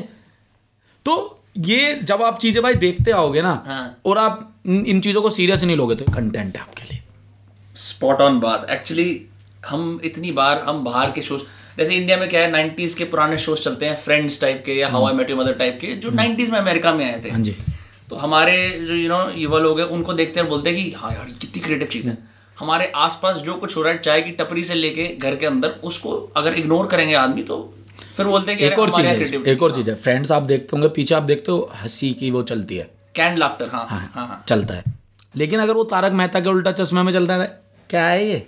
तो ये जब आप चीज़ें भाई देखते आओगे ना हाँ। और आप इन चीज़ों को सीरियस नहीं लोगे तो कंटेंट है आपके लिए। स्पॉट ऑन बात। एक्चुअली हम इतनी बार हम बाहर के शोज़ जैसे इंडिया में क्या है 90s के पुराने शोज़ चलते हैं फ्रेंड्स टाइप के या हवाई मेट मदर टाइप के जो 90s में अमेरिका में आए थे। हाँ जी। तो हमारे जो यू नो युवा लोग हैं उनको देखते हैं बोलते हैं कि हाँ यार कितनी क्रिएटिव चीज़ है। हमारे आसपास जो कुछ हो रहा है चाय की टपरी से लेके घर के अंदर उसको अगर इग्नोर करेंगे आदमी तो फिर बोलते हैं कि एक और चीज़ है एक और चीज़ है फ्रेंड्स आप देखते होंगे पीछे आप देखते हो हँसी की वो चलती है। कैंड लाफ्टर हाँ हाँ हाँ। चलता है। लेकिन अगर वो तारक मेहता के उल्टा चश्मे में चलता है क्या है ये?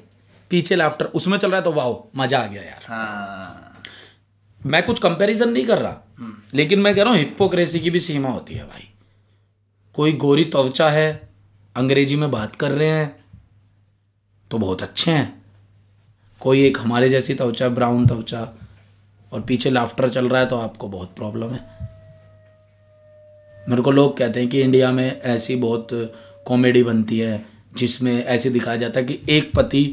पीछे लाफ्टर उसमें चल रहा है तो वाओ मज़ा आ गया यार। हाँ। मैं कुछ कंपैरिजन नहीं कर रहा लेकिन मैं कह रहा हूँ हिप्पोक्रेसी की भी सीमा होती है भाई। कोई गोरी त्वचा है अंग्रेज़ी में बात कर रहे हैं तो बहुत अच्छे हैं। कोई एक हमारे जैसी त्वचा ब्राउन त्वचा और पीछे लाफ्टर चल रहा है तो आपको बहुत प्रॉब्लम है। मेरे को लोग कहते हैं कि इंडिया में ऐसी बहुत कॉमेडी बनती है जिसमें ऐसे दिखाया जाता है कि एक पति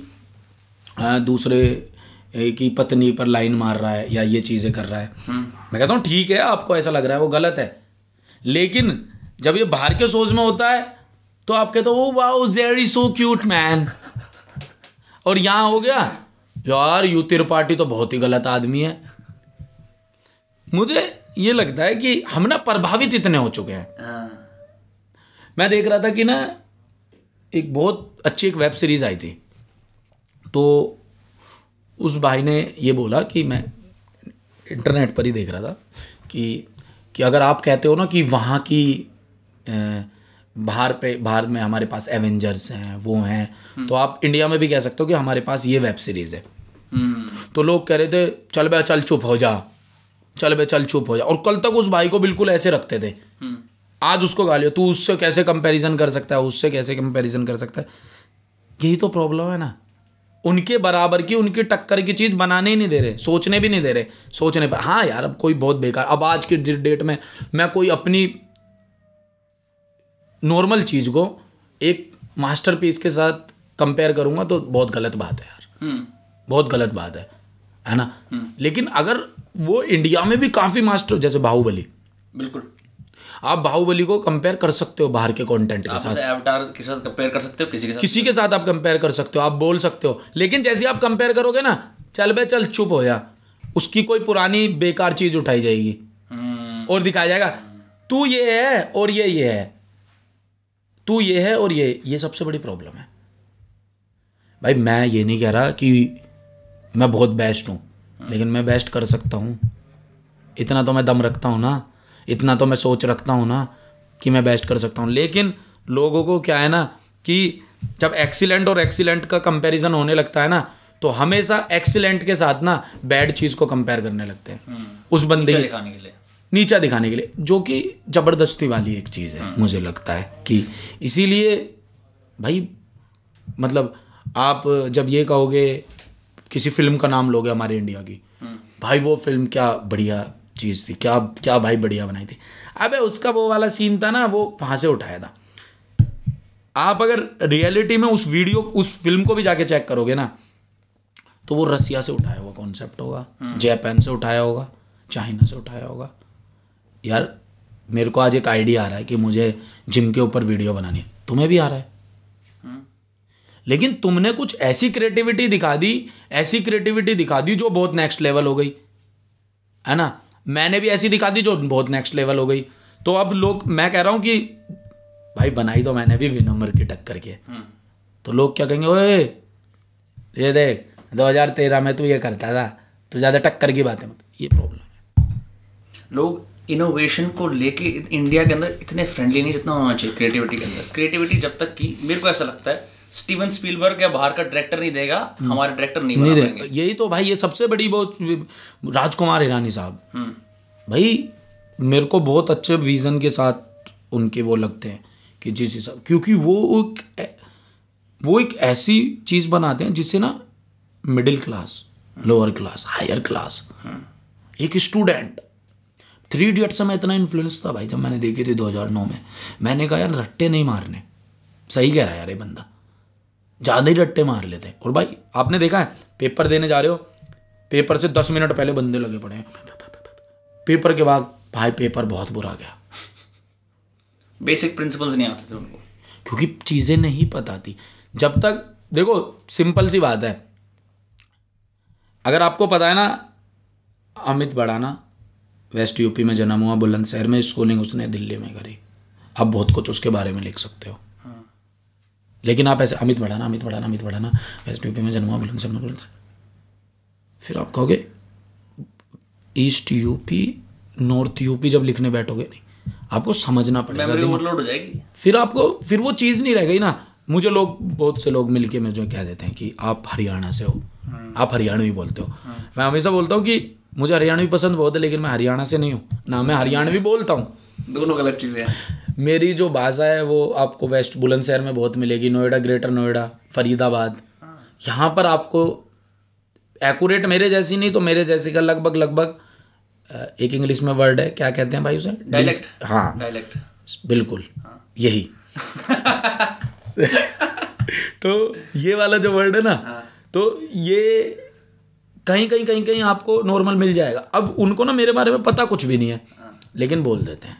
दूसरे की पत्नी पर लाइन मार रहा है या ये चीज़ें कर रहा है। मैं कहता हूँ ठीक है आपको ऐसा लग रहा है वो गलत है। लेकिन जब ये बाहर के सोच में होता है तो आप कहते हो wow Jerry so cute man और यहाँ हो गया यार यू त्रिपाठी तो बहुत ही गलत आदमी है। मुझे ये लगता है कि हम ना प्रभावित इतने हो चुके हैं। हाँ। मैं देख रहा था कि ना एक बहुत अच्छी एक वेब सीरीज़ आई थी। तो उस भाई ने ये बोला कि मैं इंटरनेट पर ही देख रहा था कि कि अगर आप कहते हो ना कि वहाँ की बाहर पे बाहर में हमारे पास एवेंजर्स हैं वो हैं तो आप इंडिया में भी कह सकते हो कि हमारे पास ये वेब सीरीज़ है। हम्म। तो लोग कह रहे थे चल बे चल चुप हो जा। चल बे चल चुप हो जा। और कल तक उस भाई को बिल्कुल ऐसे रखते थे। हम्म। आज उसको गालियो तू उससे कैसे कंपैरिजन कर सकता है? उससे कैसे कंपैरिजन कर सकता है? यही तो प्रॉब्लम है ना। उनके बराबर की उनकी टक्कर की चीज़ बनाने ही नहीं दे रहे सोचने भी नहीं दे रहे सोचने पर हाँ यार अब कोई बहुत बेकार अब आज की डेट में मैं कोई अपनी नॉर्मल चीज़ को एक मास्टरपीस के साथ कंपेयर करूँगा तो बहुत गलत बात है यार। हम्म। बहुत गलत बात है है ना? लेकिन अगर वो इंडिया में भी काफ़ी मास्टर जैसे बाहुबली। बिल्कुल। आप बाहुबली को कंपेयर कर सकते हो बाहर के कंटेंट के साथ। एवटार के साथ कंपेयर कर सकते हो किसी के साथ किसी के साथ आप कंपेयर कर सकते हो आप बोल सकते हो। लेकिन जैसे आप कंपेयर करोगे ना चल बे चल चुप हो जा। उसकी कोई पुरानी बेकार चीज़ उठाई जाएगी। हम्म। और दिखाया जाएगा तू ये है और ये ये है। तू ये है और ये ये सबसे बड़ी प्रॉब्लम है। भाई मैं ये नहीं कह रहा कि मैं बहुत बेस्ट हूँ लेकिन मैं बेस्ट कर सकता हूँ। इतना तो मैं दम रखता हूँ ना। इतना तो मैं सोच रखता हूँ ना कि मैं बेस्ट कर सकता हूँ। लेकिन लोगों को क्या है ना कि जब एक्सीलेंट और एक्सीलेंट का कंपैरिजन होने लगता है ना तो हमेशा एक्सीलेंट के साथ ना बैड चीज़ को कंपेयर करने लगते हैं। उस बंदे नीचा दिखाने के लिए। नीचा दिखाने के लिए जो कि ज़बरदस्ती वाली एक चीज़ है मुझे लगता है कि इसीलिए भाई मतलब आप जब ये कहोगे किसी फ़िल्म का नाम लोगे हमारे इंडिया की भाई वो फ़िल्म क्या बढ़िया चीज़ थी। क्या क्या भाई बढ़िया बनाई थी। अबे उसका वो वाला सीन था ना वो वहाँ से उठाया था। आप अगर रियलिटी में उस वीडियो उस फ़िल्म को भी जाके चेक करोगे ना तो वो रसिया से उठाया हुआ कॉन्सेप्ट होगा। जापान से उठाया होगा चाइना से उठाया होगा। यार मेरे को आज एक आइडिया आ रहा है कि मुझे जिम के ऊपर वीडियो बनानी है। तुम्हें भी आ रहा है। लेकिन तुमने कुछ ऐसी क्रिएटिविटी दिखा दी ऐसी क्रिएटिविटी दिखा दी जो बहुत नेक्स्ट लेवल हो गई। है ना? मैंने भी ऐसी दिखा दी जो बहुत नेक्स्ट लेवल हो गई। तो अब लोग मैं कह रहा हूँ कि भाई बनाई तो मैंने भी विनम्र की टक्कर के तो लोग क्या कहेंगे ओए ये देख 2013 में तू ये करता था तो ज़्यादा टक्कर की बात है मत ये प्रॉब्लम है। लोग इनोवेशन को लेके इंडिया के अंदर इतने फ्रेंडली नहीं जितना होना चाहिए क्रिएटिविटी के अंदर। क्रिएटिविटी जब तक की मेरे को ऐसा लगता है स्टीवन स्पीलबर्ग या बाहर का डायरेक्टर नहीं देगा हमारे डायरेक्टर नहीं नहीं बना दे यही तो भाई ये सबसे बड़ी बहुत राजकुमार ईरानी साहब। भाई मेरे को बहुत अच्छे विजन के साथ उनके वो लगते हैं कि जिस हिसाब क्योंकि वो एक वो एक ऐसी चीज़ बनाते हैं जिससे ना middle class lower class higher class एक स्टूडेंट थ्री इडियट से मैं इतना इन्फ्लुएंस था भाई जब मैंने देखी थी 2009 में। मैंने कहा यार रट्टे नहीं मारने। सही कह रहा है यार ये बंदा। ज़्यादा ही रट्टे मार लेते हैं। और भाई आपने देखा है पेपर देने जा रहे हो पेपर से दस मिनट पहले बंदे लगे पड़े हैं। पेपर के बाद भाई पेपर बहुत बुरा गया। बेसिक प्रिंसिपल्स नहीं आते थे उनको। क्योंकि चीज़ें नहीं पता थी। जब तक देखो सिंपल सी बात है। अगर आपको पता है ना अमित बड़ाना वेस्ट यूपी में जन्म हुआ बुलंदशहर में स्कूलिंग उसने दिल्ली में करी। आप बहुत कुछ उसके बारे में लिख सकते हो। लेकिन आप ऐसे अमित बढ़ाना अमित बढ़ाना अमित बढ़ाना वेस्ट यूपी में जन्म बुलंदशहर में फिर आप कहोगे ईस्ट यूपी नॉर्थ यूपी जब लिखने बैठोगे नहीं आपको समझना पड़ेगा ओवरलोड हो जाएगी। फिर आपको फिर वो चीज़ नहीं रह गई ना। मुझे लोग बहुत से लोग मिलके मुझे कह देते हैं कि आप हरियाणा से हो आप हरियाणवी बोलते हो। मैं हमेशा बोलता हूँ कि मुझे हरियाणवी पसंद बहुत है लेकिन मैं हरियाणा से नहीं हूँ। ना मैं हरियाणवी बोलता हूँ। दोनों गलत चीज़ें हैं। मेरी जो भाषा है वो आपको वेस्ट बुलंदशहर में बहुत मिलेगी नोएडा ग्रेटर नोएडा फरीदाबाद। यहाँ पर आपको एक्यूरेट मेरे जैसी नहीं तो मेरे जैसी का लगभग लगभग एक इंग्लिश में वर्ड है। क्या कहते हैं भाई उसे? डायलेक्ट हाँ। डायलेक्ट बिल्कुल। हाँ। यही। तो ये वाला जो वर्ड है ना हाँ। तो ये कहीं कहीं कहीं कहीं आपको नॉर्मल मिल जाएगा। अब उनको ना मेरे बारे में पता कुछ भी नहीं है हाँ। लेकिन बोल देते हैं।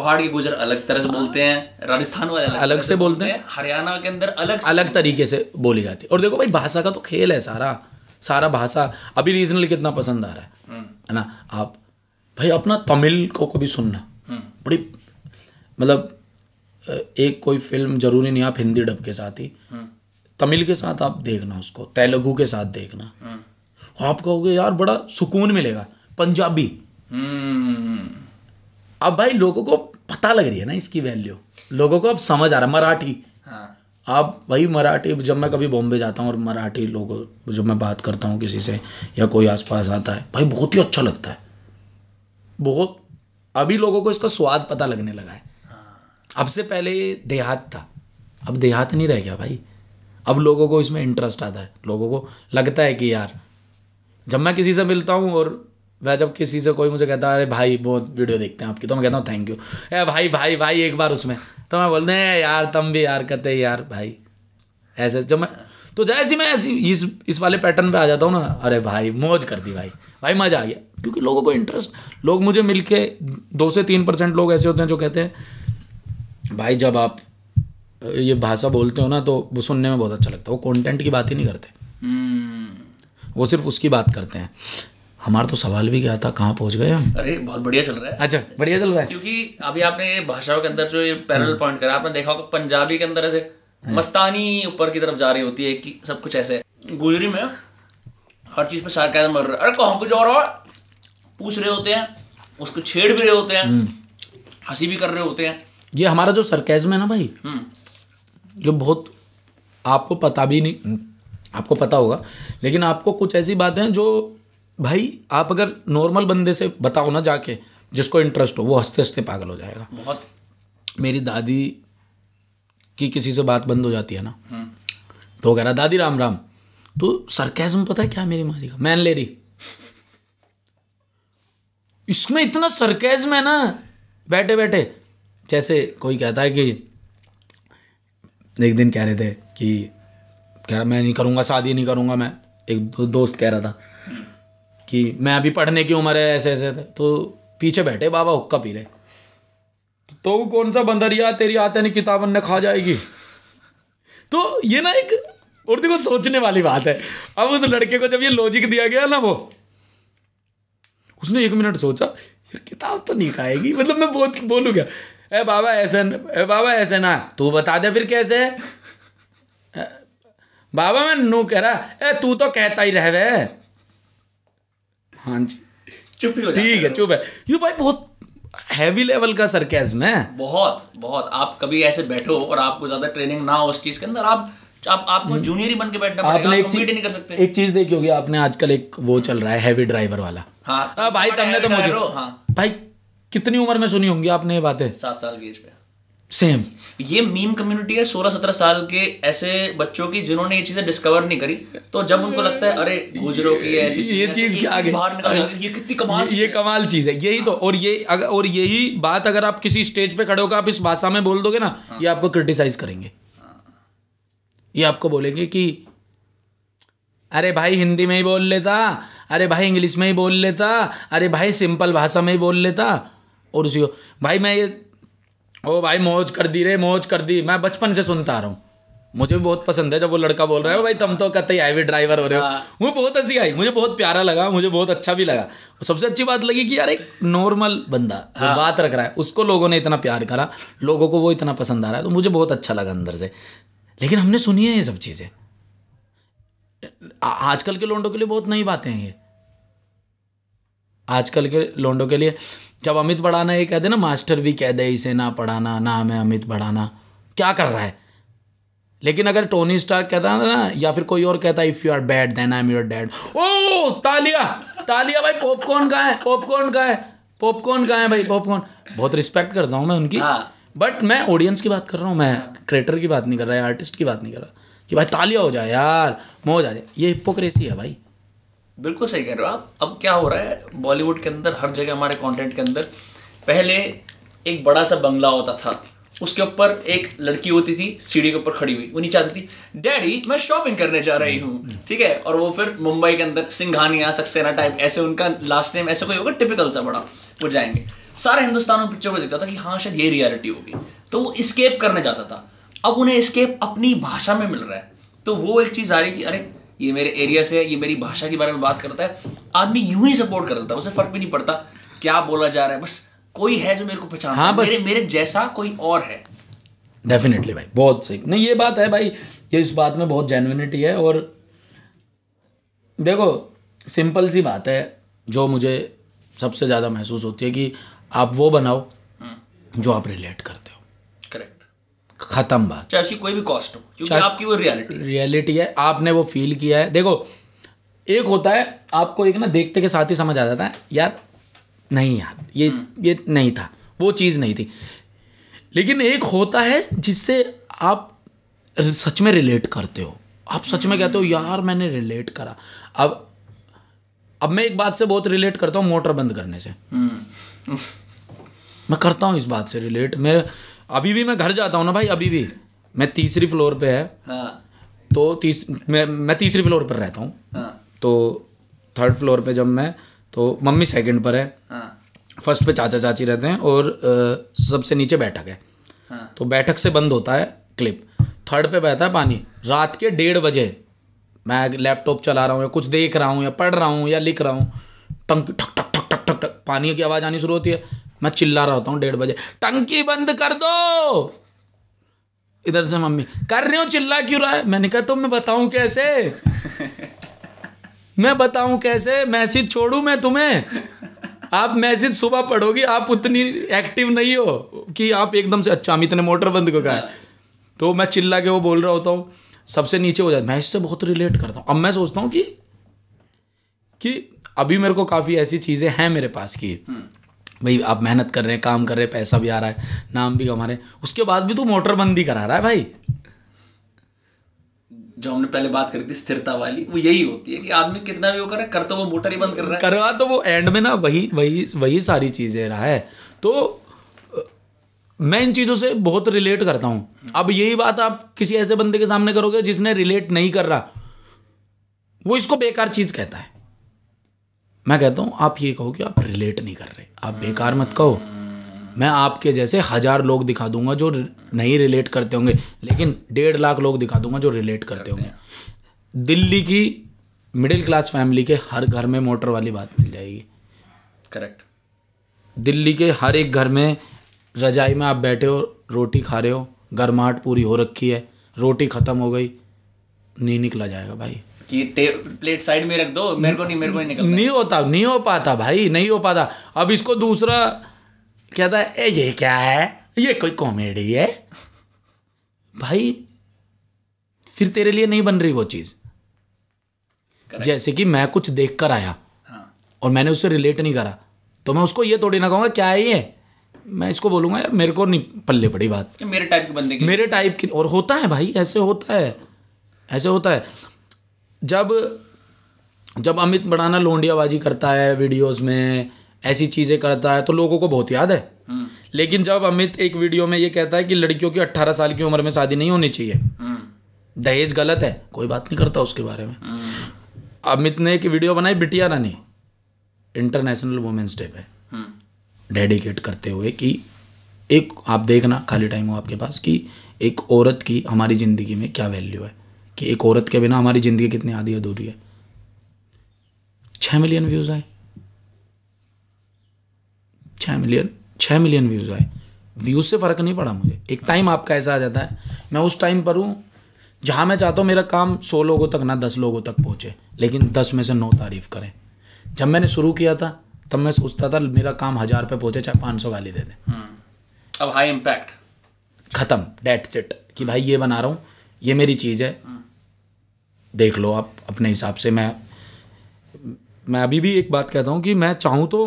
पहाड़ के गुजर अलग तरह से बोलते हैं राजस्थान वाले अलग, अलग से बोलते हैं। हरियाणा के अंदर अलग अलग तरीके से बोली जाती है। और देखो भाई भाषा का तो खेल है सारा सारा भाषा। अभी रीजनल कितना पसंद आ रहा है है ना? आप भाई अपना तमिल को कभी सुनना। बड़ी मतलब एक कोई फ़िल्म ज़रूरी नहीं आप हिंदी डब के साथ ही। तमिल के साथ आप देखना उसको तेलुगु के साथ देखना। आप कहोगे यार बड़ा सुकून मिलेगा पंजाबी। हम्म। अब भाई लोगों को पता लग रही है ना इसकी वैल्यू लोगों को अब समझ आ रहा है मराठी। हाँ। आप भाई मराठी जब मैं कभी बॉम्बे जाता हूँ और मराठी लोगों जब मैं बात करता हूँ किसी से या कोई आसपास आता है भाई बहुत ही अच्छा लगता है। बहुत अभी लोगों को इसका स्वाद पता लगने लगा है। अब से पहले देहात था। अब देहात नहीं रह गया भाई। अब लोगों को इसमें इंटरेस्ट आता है। लोगों को लगता है कि यार जब मैं किसी से मिलता हूँ और वह जब किसी से कोई मुझे कहता है अरे भाई बहुत वीडियो देखते हैं आपकी तो मैं कहता हूँ थैंक यू ए भाई भाई भाई एक बार उसमें। तो मैं बोलते हैं यार तुम भी यार कहते हैं यार भाई। ऐसे जब मैं तो जैसे मैं ऐसी इस इस वाले पैटर्न पे आ जाता हूँ ना अरे भाई मौज कर दी भाई। भाई मज़ा आ गया। क्योंकि लोगों को इंटरेस्ट लोग मुझे मिल के दो से तीन परसेंट लोग ऐसे होते हैं जो कहते हैं भाई जब आप ये भाषा बोलते हो ना तो वो सुनने में बहुत अच्छा लगता है वो कंटेंट की बात ही नहीं करते। हम्म। वो सिर्फ़ उसकी बात करते हैं। हमारा तो सवाल भी क्या था कहाँ पहुँच गए हम? अरे बहुत बढ़िया चल रहा है। अच्छा बढ़िया चल रहा है। क्योंकि अभी आपने ये भाषाओं के अंदर जो ये पैरल पॉइंट करा आपने देखा होगा पंजाबी के अंदर ऐसे मस्तानी ऊपर की तरफ़ जा रही होती है कि सब कुछ ऐसे। गुजरी में हर चीज़ पे सार्काज्म मर रहा है। अरे कहाँ को जा रहा है पूछ रहे होते हैं उसको छेड़ भी रहे होते हैं हँसी भी कर रहे होते हैं। ये हमारा जो सरकेज़म है ना भाई हम्म। जो बहुत आपको पता भी नहीं आपको पता होगा लेकिन आपको कुछ ऐसी बातें हैं जो भाई आप अगर नॉर्मल बंदे से बताओ ना जाके जिसको इंटरेस्ट हो वो हँसते हँसते पागल हो जाएगा। बहुत। मेरी दादी की किसी से बात बंद हो जाती है ना तो कह रहा दादी राम राम तो सरकेज़म पता है क्या मेरी माँ जी का? मैन ले रही। इसमें इतना सरकेज़म है ना बैठे बैठे। जैसे कोई कहता है कि एक दिन कह रहे थे कि कह रहा मैं नहीं करूँगा शादी नहीं करूँगा मैं। एक दो, दोस्त कह रहा था कि मैं अभी पढ़ने की उम्र है, ऐसे ऐसे थे तो पीछे बैठे, बाबा हुक्का पी रहे। तो कौन सा बंदरिया तेरी आते नहीं, किताब ने खा जाएगी। तो ये ना एक, और देखो, सोचने वाली बात है। अब उस लड़के को जब ये लॉजिक दिया गया ना वो, उसने एक मिनट सोचा, यार, किताब तो नहीं खाएगी। मतलब मैं बहुत, बोलूँ क्या? ए बाबा, ऐसे न- ए बाबा, ऐसे ना, तू बता दे फिर कैसे है? बाबा, मैं नो कह रहा, ए, तू तो कहता ही रह वे। हाँ जी। चुप ही हो ठीक है चुप है। ये भाई बहुत हैवी लेवल का सरकेज़म है। बहुत बहुत। आप कभी ऐसे बैठो और आपको ज़्यादा ट्रेनिंग ना हो उस चीज़ के अंदर आप आप आपको जूनियर ही बन के बैठना पड़ेगा आपने आप एक चीज़ नहीं कर सकते। एक चीज़ देखी होगी आपने आजकल एक वो चल रहा है हैवी ड्राइवर वाला। हाँ हाँ भाई तुमने तो मुझे हो, हाँ। भाई कितनी उम्र में सुनी होंगी आपने ये बातें? सात साल की एज पे। सेम ये मीम कम्युनिटी है सोलह सत्रह साल के ऐसे बच्चों की जिन्होंने ये चीज़ें डिस्कवर नहीं करी तो जब उनको लगता है अरे गुजरों की ऐसी ये चीज़ बाहर निकल ये कितनी कमाल ये, ये कमाल चीज़ है। यही तो और ये अगर और यही बात अगर आप किसी स्टेज पे खड़े होकर आप इस भाषा में बोल दोगे ना ये आपको क्रिटिसाइज करेंगे। ये आपको बोलेंगे कि अरे भाई हिंदी में ही बोल लेता अरे भाई इंग्लिश में ही बोल लेता अरे भाई सिंपल भाषा में ही बोल लेता। और उसी को भाई मैं ये ओ भाई मौज कर दी रे मौज कर दी। मैं बचपन से सुनता आ रहा हूँ। मुझे भी बहुत पसंद है जब वो लड़का बोल रहा है भाई तुम तो कहते ही हाईवे ड्राइवर हो रहे हो। मुझे बहुत हँसी आई मुझे बहुत प्यारा लगा मुझे बहुत अच्छा भी लगा। सबसे अच्छी बात लगी कि यार एक नॉर्मल बंदा जो बात रख रहा है उसको लोगों ने इतना प्यार करा लोगों को वो इतना पसंद आ रहा है तो मुझे बहुत अच्छा लगा अंदर से। लेकिन हमने सुनी है ये सब चीज़ें। आजकल के लोंडों के लिए बहुत नई बातें हैं ये। आजकल के लोंडों के लिए जब अमित बढ़ाना ये कहते ना मास्टर भी कह दे इसे ना पढ़ाना नाम है अमित बढ़ाना क्या कर रहा है? लेकिन अगर टोनी स्टार कहता है ना या फिर कोई और कहता है if you are bad then I am your dad ओ तालिया! तालिया भाई पॉपकॉर्न कहाँ है? पॉपकॉर्न कहाँ है? पॉपकॉर्न कहाँ है भाई? पॉपकॉर्न बहुत रिस्पेक्ट करता हूँ मैं उनकी। हाँ। बट मैं ऑडियंस की बात कर रहा हूँ मैं क्रिएटर की बात नहीं कर रहा आर्टिस्ट की बात नहीं कर रहा। कि भाई तालिया हो जाए यार मौज आ जाए। ये हिपोक्रेसी है भाई। बिल्कुल सही कह रहे हो आप। अब क्या हो रहा है बॉलीवुड के अंदर हर जगह हमारे कंटेंट के अंदर पहले एक बड़ा सा बंगला होता था उसके ऊपर एक लड़की होती थी सीढ़ी के ऊपर खड़ी हुई वो नीचे आती थी डैडी मैं शॉपिंग करने जा रही हूँ। ठीक है? और वो फिर मुंबई के अंदर सिंघानिया सक्सेना टाइप ऐसे उनका लास्ट नेम ऐसा कोई होगा टिपिकल सा बड़ा वो जाएँगे। सारे हिंदुस्तान में पिक्चर को देखता था कि हाँ शायद ये रियलिटी होगी। तो वो स्केप करने जाता था। अब उन्हें स्केप अपनी भाषा में मिल रहा है। तो वो एक चीज़ आ रही कि अरे ये मेरे एरिया से ये मेरी भाषा के बारे में बात करता है। आदमी यूँ ही सपोर्ट कर देता है उसे फ़र्क भी नहीं पड़ता क्या बोला जा रहा है बस कोई है जो मेरे को पहचान हाँ, बस। मेरे मेरे जैसा कोई और है। डेफिनेटली भाई बहुत सही। नहीं ये बात है भाई ये इस बात में बहुत जेनविनिटी है और देखो सिंपल सी बात है जो मुझे सबसे ज़्यादा महसूस होती है कि आप वो बनाओ जो आप रिलेट करते हो। ख़त्म बात। चाहे उसकी कोई भी कॉस्ट हो क्योंकि आपकी वो रियलिटी रियलिटी है आपने वो फील किया है। देखो एक होता है आपको एक ना देखते के साथ ही समझ आ जाता है यार नहीं यार ये ये नहीं था वो चीज़ नहीं थी। लेकिन एक होता है जिससे आप सच में रिलेट करते हो। आप सच में कहते हो यार मैंने रिलेट करा। अब अब मैं एक बात से बहुत रिलेट करता हूँ मोटर बंद करने से। मैं करता हूँ इस बात से रिलेट मैं अभी भी मैं घर जाता हूँ ना भाई अभी भी। मैं तीसरी फ्लोर पे है। हाँ। तो तीस मैं मैं तीसरी फ्लोर पर रहता हूँ। हाँ। तो थर्ड फ्लोर पे जब मैं तो मम्मी सेकंड पर है। हाँ। फ़र्स्ट पे चाचा चाची रहते हैं और अ, सबसे नीचे बैठक है। हाँ। तो बैठक से बंद होता है क्लिप थर्ड पे बहता है पानी। रात के डेढ़ बजे मैं लैपटॉप चला रहा हूँ या कुछ देख रहा हूँ या पढ़ रहा हूँ या लिख रहा हूँ टंक ठक ठक ठक ठक ठक ठक पानी की आवाज़ आनी शुरू होती है। मैं चिल्ला रहा होता हूँ डेढ़ बजे। टंकी बंद कर दो। इधर से मम्मी कर रही हूँ? चिल्ला क्यों रहा है? मैंने कहा तो मैं बताऊँ कैसे? मैं बताऊँ कैसे? मैसेज छोड़ूँ मैं तुम्हें? आप मैसेज सुबह पढ़ोगी आप उतनी एक्टिव नहीं हो कि आप एकदम से अच्छा अमित ने मोटर बंद को कहा। तो मैं चिल्ला के वो बोल रहा होता हूँ सबसे नीचे हो जाता मैं इससे बहुत रिलेट करता हूँ। अब मैं सोचता हूँ कि कि अभी मेरे को काफ़ी ऐसी चीज़ें हैं मेरे पास की। भाई आप मेहनत कर रहे हैं काम कर रहे हैं पैसा भी आ रहा है नाम भी कमा रहे हैं। उसके बाद भी तू मोटर बंदी करा रहा है भाई। जो हमने पहले बात करी थी स्थिरता वाली वो यही होती है कि आदमी कितना भी वो करे कर तो वो मोटर ही बंद कर रहा है। करवा तो वो एंड में ना वही वही वही सारी चीज़ें रहा है। तो मैं इन चीज़ों से बहुत रिलेट करता हूँ। अब यही बात आप किसी ऐसे बंदे के सामने करोगे जिसने रिलेट नहीं कर रहा। वो इसको बेकार चीज़ कहता है। मैं कहता हूँ आप ये कहो कि आप रिलेट नहीं कर रहे। आप बेकार मत कहो। मैं आपके जैसे हज़ार लोग दिखा दूँगा जो नहीं रिलेट करते होंगे लेकिन डेढ़ लाख लोग दिखा दूँगा जो रिलेट करते होंगे। दिल्ली की मिडिल क्लास फैमिली के हर घर में मोटर वाली बात मिल जाएगी। करेक्ट दिल्ली के हर एक घर में रजाई में आप बैठे हो रोटी खा रहे हो गर्माहट पूरी हो रखी है रोटी ख़त्म हो गई नहीं निकला जाएगा भाई। कि प्लेट साइड में रख दो मेरे को नहीं मेरे को नहीं निकलता। नहीं होता नहीं हो पाता भाई नहीं हो पाता। अब इसको दूसरा कहता है ये क्या है? ये कोई कॉमेडी है? भाई फिर तेरे लिए नहीं बन रही वो चीज़। जैसे कि मैं कुछ देख कर आया हाँ। और मैंने उससे रिलेट नहीं करा तो मैं उसको ये थोड़ी ना कहूँगा क्या है ये? मैं इसको बोलूँगा यार मेरे को नहीं पल्ले पड़ी बात। मेरे टाइप के बंदे की। मेरे टाइप की और होता है भाई ऐसे होता है ऐसे होता है। जब जब अमित बढ़ाना लोंडियाबाजी करता है वीडियोस में ऐसी चीज़ें करता है तो लोगों को बहुत याद है। हम्म। लेकिन जब अमित एक वीडियो में ये कहता है कि लड़कियों की 18 साल की उम्र में शादी नहीं होनी चाहिए। हम्म। दहेज गलत है कोई बात नहीं करता उसके बारे में। हम्म। अमित ने एक वीडियो बनाई बिटिया रानी इंटरनेशनल वुमेंस डे पे। डेडिकेट करते हुए कि एक आप देखना खाली टाइम हो आपके पास कि एक औरत की हमारी ज़िंदगी में क्या वैल्यू है। कि एक औरत के बिना हमारी ज़िंदगी कितनी आधी अधूरी है। छः मिलियन व्यूज़ आए। छः मिलियन छः मिलियन व्यूज़ आए। व्यूज़ से फ़र्क नहीं पड़ा मुझे। एक टाइम आपका ऐसा आ जाता है। मैं उस टाइम पर हूँ जहाँ मैं चाहता हूँ मेरा काम सौ लोगों तक ना दस लोगों तक पहुँचे लेकिन दस में से नौ तारीफ़ करें। जब मैंने शुरू किया था तब मैं सोचता था मेरा काम हज़ार पे पहुँचे चाहे पाँच सौ गाली दे दें। हम्म। अब हाई इम्पैक्ट ख़त्म। डेट सेट कि भाई ये बना रहा हूँ ये मेरी चीज़ है। देख लो आप अपने हिसाब से। मैं मैं अभी भी एक बात कहता हूँ कि मैं चाहूँ तो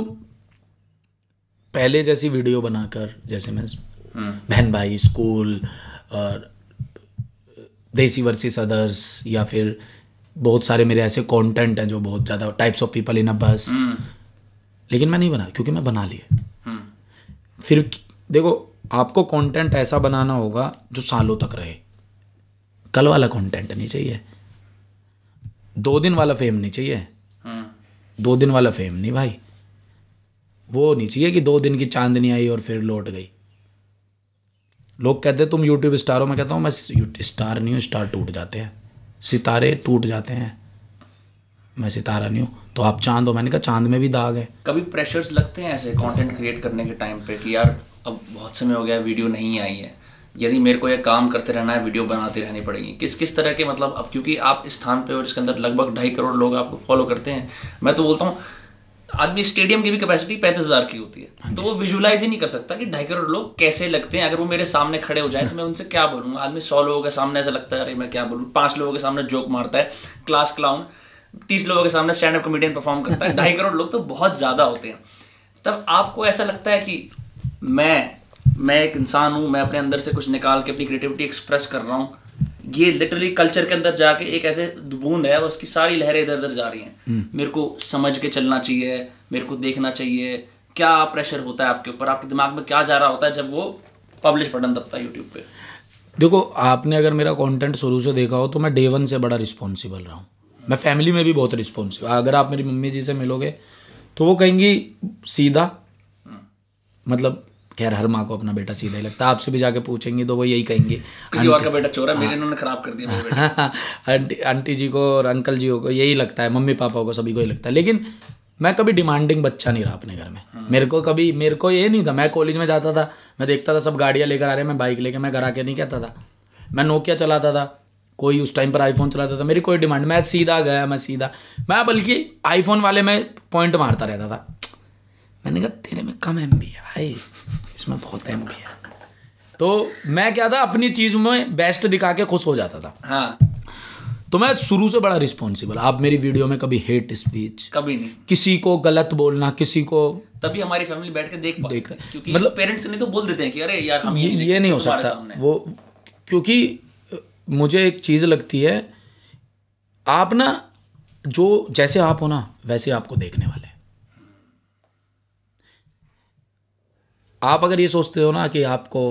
पहले जैसी वीडियो बनाकर जैसे मैं हम्म। बहन भाई स्कूल और देसी वर्सेस अदर्स या फिर बहुत सारे मेरे ऐसे कंटेंट हैं जो बहुत ज़्यादा types of people in a bus लेकिन मैं नहीं बना क्योंकि मैं बना लिए। हम्म। फिर देखो आपको कंटेंट ऐसा बनाना होगा जो सालों तक रहे। कल वाला कंटेंट नहीं चाहिए। दो दिन वाला फेम नहीं चाहिए। हम्म दो दिन वाला फेम नहीं भाई। वो नहीं चाहिए कि दो दिन की चांदनी आई और फिर लौट गई। लोग कहते तुम यूट्यूब स्टार हो। मैं कहता हूँ, मैं स्टार नहीं हूँ स्टार टूट जाते हैं। सितारे टूट जाते हैं। मैं सितारा नहीं हूँ। तो आप चाँद हो। मैंने कहा, चाँद में भी दाग है। कभी प्रेशर्स लगते हैं ऐसे कंटेंट क्रिएट करने के टाइम पे कि यार, अब बहुत समय हो गया वीडियो नहीं आई है। यदि मेरे को ये काम करते रहना है वीडियो बनाती रहनी पड़ेगी। किस किस तरह के मतलब अब क्योंकि आप इस स्थान पे और इसके अंदर लगभग ढाई करोड़ लोग आपको फॉलो करते हैं मैं तो बोलता हूँ आदमी स्टेडियम की भी कैपेसिटी पैंतीस हज़ार की होती है। तो वो विजुलाइज ही नहीं कर सकता कि ढाई करोड़ लोग कैसे लगते हैं। अगर वो मेरे सामने खड़े हो जाए तो मैं उनसे क्या बोलूँगा? आदमी सौ लोगों के सामने ऐसा लगता है अरे मैं क्या बोलूँ? पाँच लोगों के सामने जोक मारता है क्लास क्लाउन तीस लोगों के सामने स्टैंड अप कॉमेडियन परफॉर्म करता है। ढाई करोड़ लोग तो बहुत ज़्यादा होते हैं। तब आपको ऐसा लगता है कि मैं मैं एक इंसान हूँ मैं अपने अंदर से कुछ निकाल के अपनी क्रिएटिविटी एक्सप्रेस कर रहा हूँ। ये लिटरली कल्चर के अंदर जाके एक ऐसे बूंद है उसकी सारी लहरें इधर उधर जा रही हैं। मेरे को समझ के चलना चाहिए मेरे को देखना चाहिए क्या प्रेशर होता है आपके ऊपर आपके दिमाग में क्या जा रहा होता है जब वो पब्लिश बटन दबता है यूट्यूब पे? देखो आपने अगर मेरा कंटेंट शुरू से देखा हो तो मैं डे वन से बड़ा रिस्पॉन्सिबल रहा हूँ। मैं फैमिली में भी बहुत रिस्पॉन्सिबल अगर आप मेरी मम्मी जी से मिलोगे तो वो कहेंगी सीधा। मतलब खैर हर माँ को अपना बेटा सीधा ही लगता है। आपसे भी जाके पूछेंगे तो वो यही कहेंगे। किसी और का बेटा चोर है। मेरे इन्होंने खराब कर दिया मेरे बेटे। आंटी आंटी जी को और अंकल जी को यही लगता है मम्मी पापा को सभी को ही लगता है। लेकिन मैं कभी डिमांडिंग बच्चा नहीं रहा अपने घर में। मेरे को कभी मेरे को ये नहीं था मैं कॉलेज में जाता था मैं देखता था सब गाड़ियाँ लेकर आ रहे हैं मैं बाइक लेकर मैं घर आके नहीं कहता था। मैं नोकिया चलाता था कोई उस टाइम पर आईफोन चलाता था मेरी कोई डिमांड मैं सीधा गया मैं सीधा मैं बल्कि आईफोन वाले में पॉइंट मारता रहता था। मैंने कहा तेरे में कम एमबी है भाई। इसमें बहुत एम है। तो मैं क्या था अपनी चीज़ में बेस्ट दिखा के खुश हो जाता था। हाँ। तो मैं शुरू से बड़ा रिस्पॉन्सिबल आप मेरी वीडियो में कभी हेट स्पीच कभी नहीं। किसी को गलत बोलना किसी को तभी हमारी फैमिली बैठ के देख देख- क्योंकि मतलब- पेरेंट्स नहीं तो बोल देते हैं कि अरे यार हम ये ये नहीं हो सकता। वो क्योंकि मुझे एक चीज़ लगती है आप ना जो जैसे आप हो ना वैसे आपको देखने वाले आप अगर ये सोचते हो ना कि आपको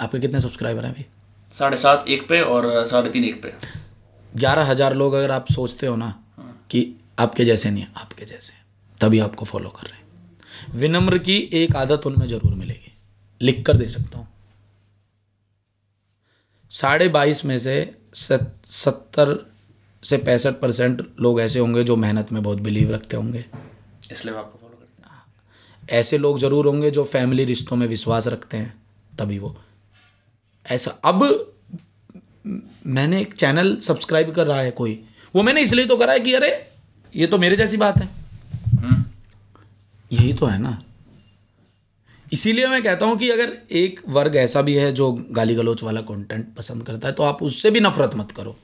आपके कितने सब्सक्राइबर हैं अभी? साढ़े सात एक पे और साढ़े तीन एक पे। ग्यारह हज़ार लोग अगर आप सोचते हो ना कि आपके जैसे नहीं आपके जैसे तभी आपको फॉलो कर रहे हैं। विनम्र की एक आदत उनमें ज़रूर मिलेगी। लिख कर दे सकता हूँ। साढ़े बाईस में से सत्तर से पैंसठ परसेंट लोग ऐसे होंगे जो मेहनत में बहुत बिलीव रखते होंगे। इसलिए आपको हैं ऐसे लोग ज़रूर होंगे जो फैमिली रिश्तों में विश्वास रखते हैं तभी वो। ऐसा अब मैंने एक चैनल सब्सक्राइब कर रहा है कोई वो मैंने इसलिए तो करा है कि अरे ये तो मेरे जैसी बात है। हम्म, यही तो है ना। इसीलिए मैं कहता हूँ कि अगर एक वर्ग ऐसा भी है जो गाली गलोच वाला कंटेंट पसंद करता है तो आप उससे भी नफरत मत करो।